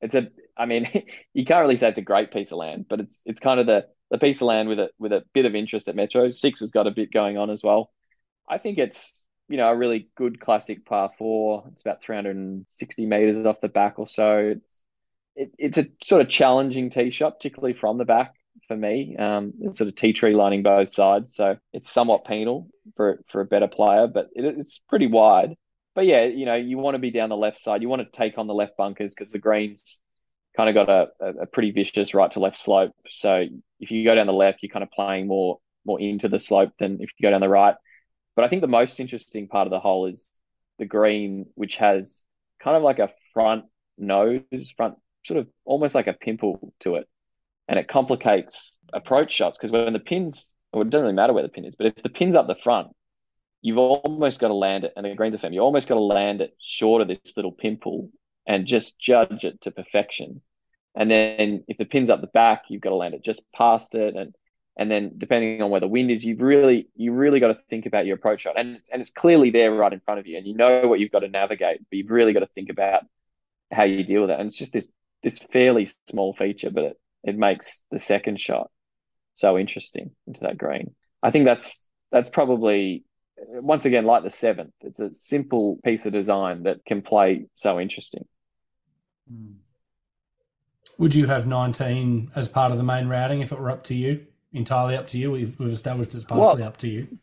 it's a, I mean, you can't really say it's a great piece of land, but it's it's kind of the the piece of land with a with a bit of interest at Metro. Six has got a bit going on as well. I think it's you know a really good classic par four. It's about 360 meters off the back or so. It's it, it's a sort of challenging tee shot, particularly from the back for me. Um, it's sort of tea tree lining both sides, so it's somewhat penal for for a better player, but it, it's pretty wide. But yeah, you know, you want to be down the left side. You want to take on the left bunkers because the greens kind of got a, a pretty vicious right to left slope. So if you go down the left, you're kind of playing more more into the slope than if you go down the right. But I think the most interesting part of the hole is the green, which has kind of like a front nose, front sort of almost like a pimple to it. And it complicates approach shots because when the pins, well, it doesn't really matter where the pin is, but if the pin's up the front, you've almost got to land it, and the greens firm, you almost got to land it short of this little pimple and just judge it to perfection. And then if the pin's up the back, you've got to land it just past it. And and then depending on where the wind is, you've really you really got to think about your approach shot. And and it's clearly there right in front of you, and you know what you've got to navigate, but you've really got to think about how you deal with it. And it's just this this fairly small feature, but it, it makes the second shot so interesting into that green. I think that's that's probably once again like the seventh. It's a simple piece of design that can play so interesting. Mm. Would you have 19 as part of the main routing if it were up to you? Entirely up to you. We've, we've established it's partially well, up to you.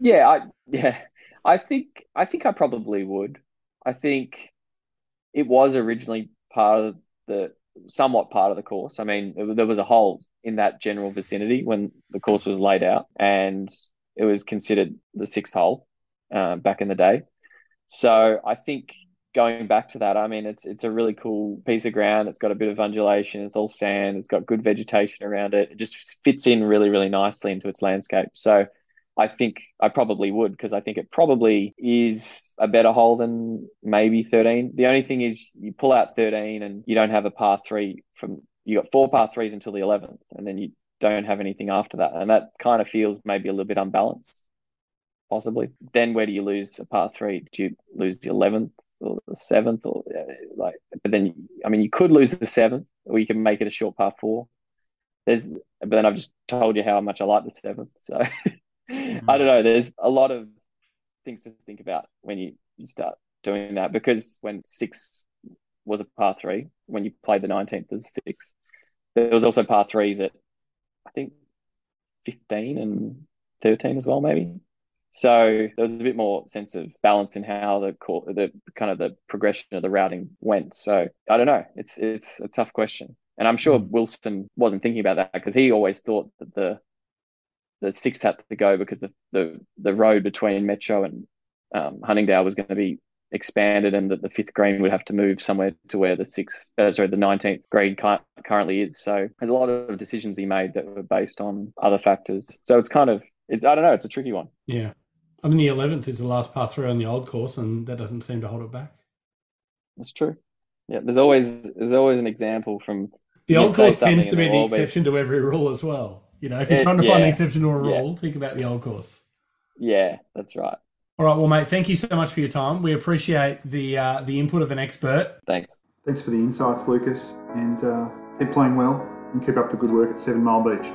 Yeah, I yeah, I think I think I probably would. I think it was originally part of the somewhat part of the course. I mean, it, there was a hole in that general vicinity when the course was laid out, and it was considered the sixth hole uh, back in the day. So I think going back to that, I mean, it's it's a really cool piece of ground. It's got a bit of undulation. It's all sand. It's got good vegetation around it. It just fits in really, really nicely into its landscape. So I think I probably would because I think it probably is a better hole than maybe 13. The only thing is you pull out 13 and you don't have a par three from you got four par threes until the 11th, and then you don't have anything after that, and that kind of feels maybe a little bit unbalanced, possibly. Then where do you lose a par three? Do you lose the 11th? or the seventh, or like. But then, I mean, you could lose the seventh, or you can make it a short par four. There's, but then I've just told you how much I like the seventh. So mm. I don't know. There's a lot of things to think about when you you start doing that because when six was a par three, when you played the nineteenth as six, there was also par threes at think fifteen and thirteen as well, maybe. So there was a bit more sense of balance in how the the kind of the progression of the routing went. So I don't know. It's it's a tough question, and I'm sure hmm. Wilson wasn't thinking about that because he always thought that the the six had to go because the the, the road between Metro and um, Huntingdale was going to be expanded, and that the fifth green would have to move somewhere to where the sixth, uh, sorry, the nineteenth green currently is. So there's a lot of decisions he made that were based on other factors. So it's kind of it's I don't know. It's a tricky one. Yeah. I mean, the eleventh is the last par three on the old course, and that doesn't seem to hold it back. That's true. Yeah, there's always there's always an example from the old course tends to be the exception to every rule as well. You know, if you're It- trying to find an exception to a Yeah. rule, think about the old course. Yeah, that's right. All right, well, mate, thank you so much for your time. We appreciate the uh, the input of an expert. Thanks. Thanks for the insights, Lukas, and uh, keep playing well and keep up the good work at Seven Mile Beach.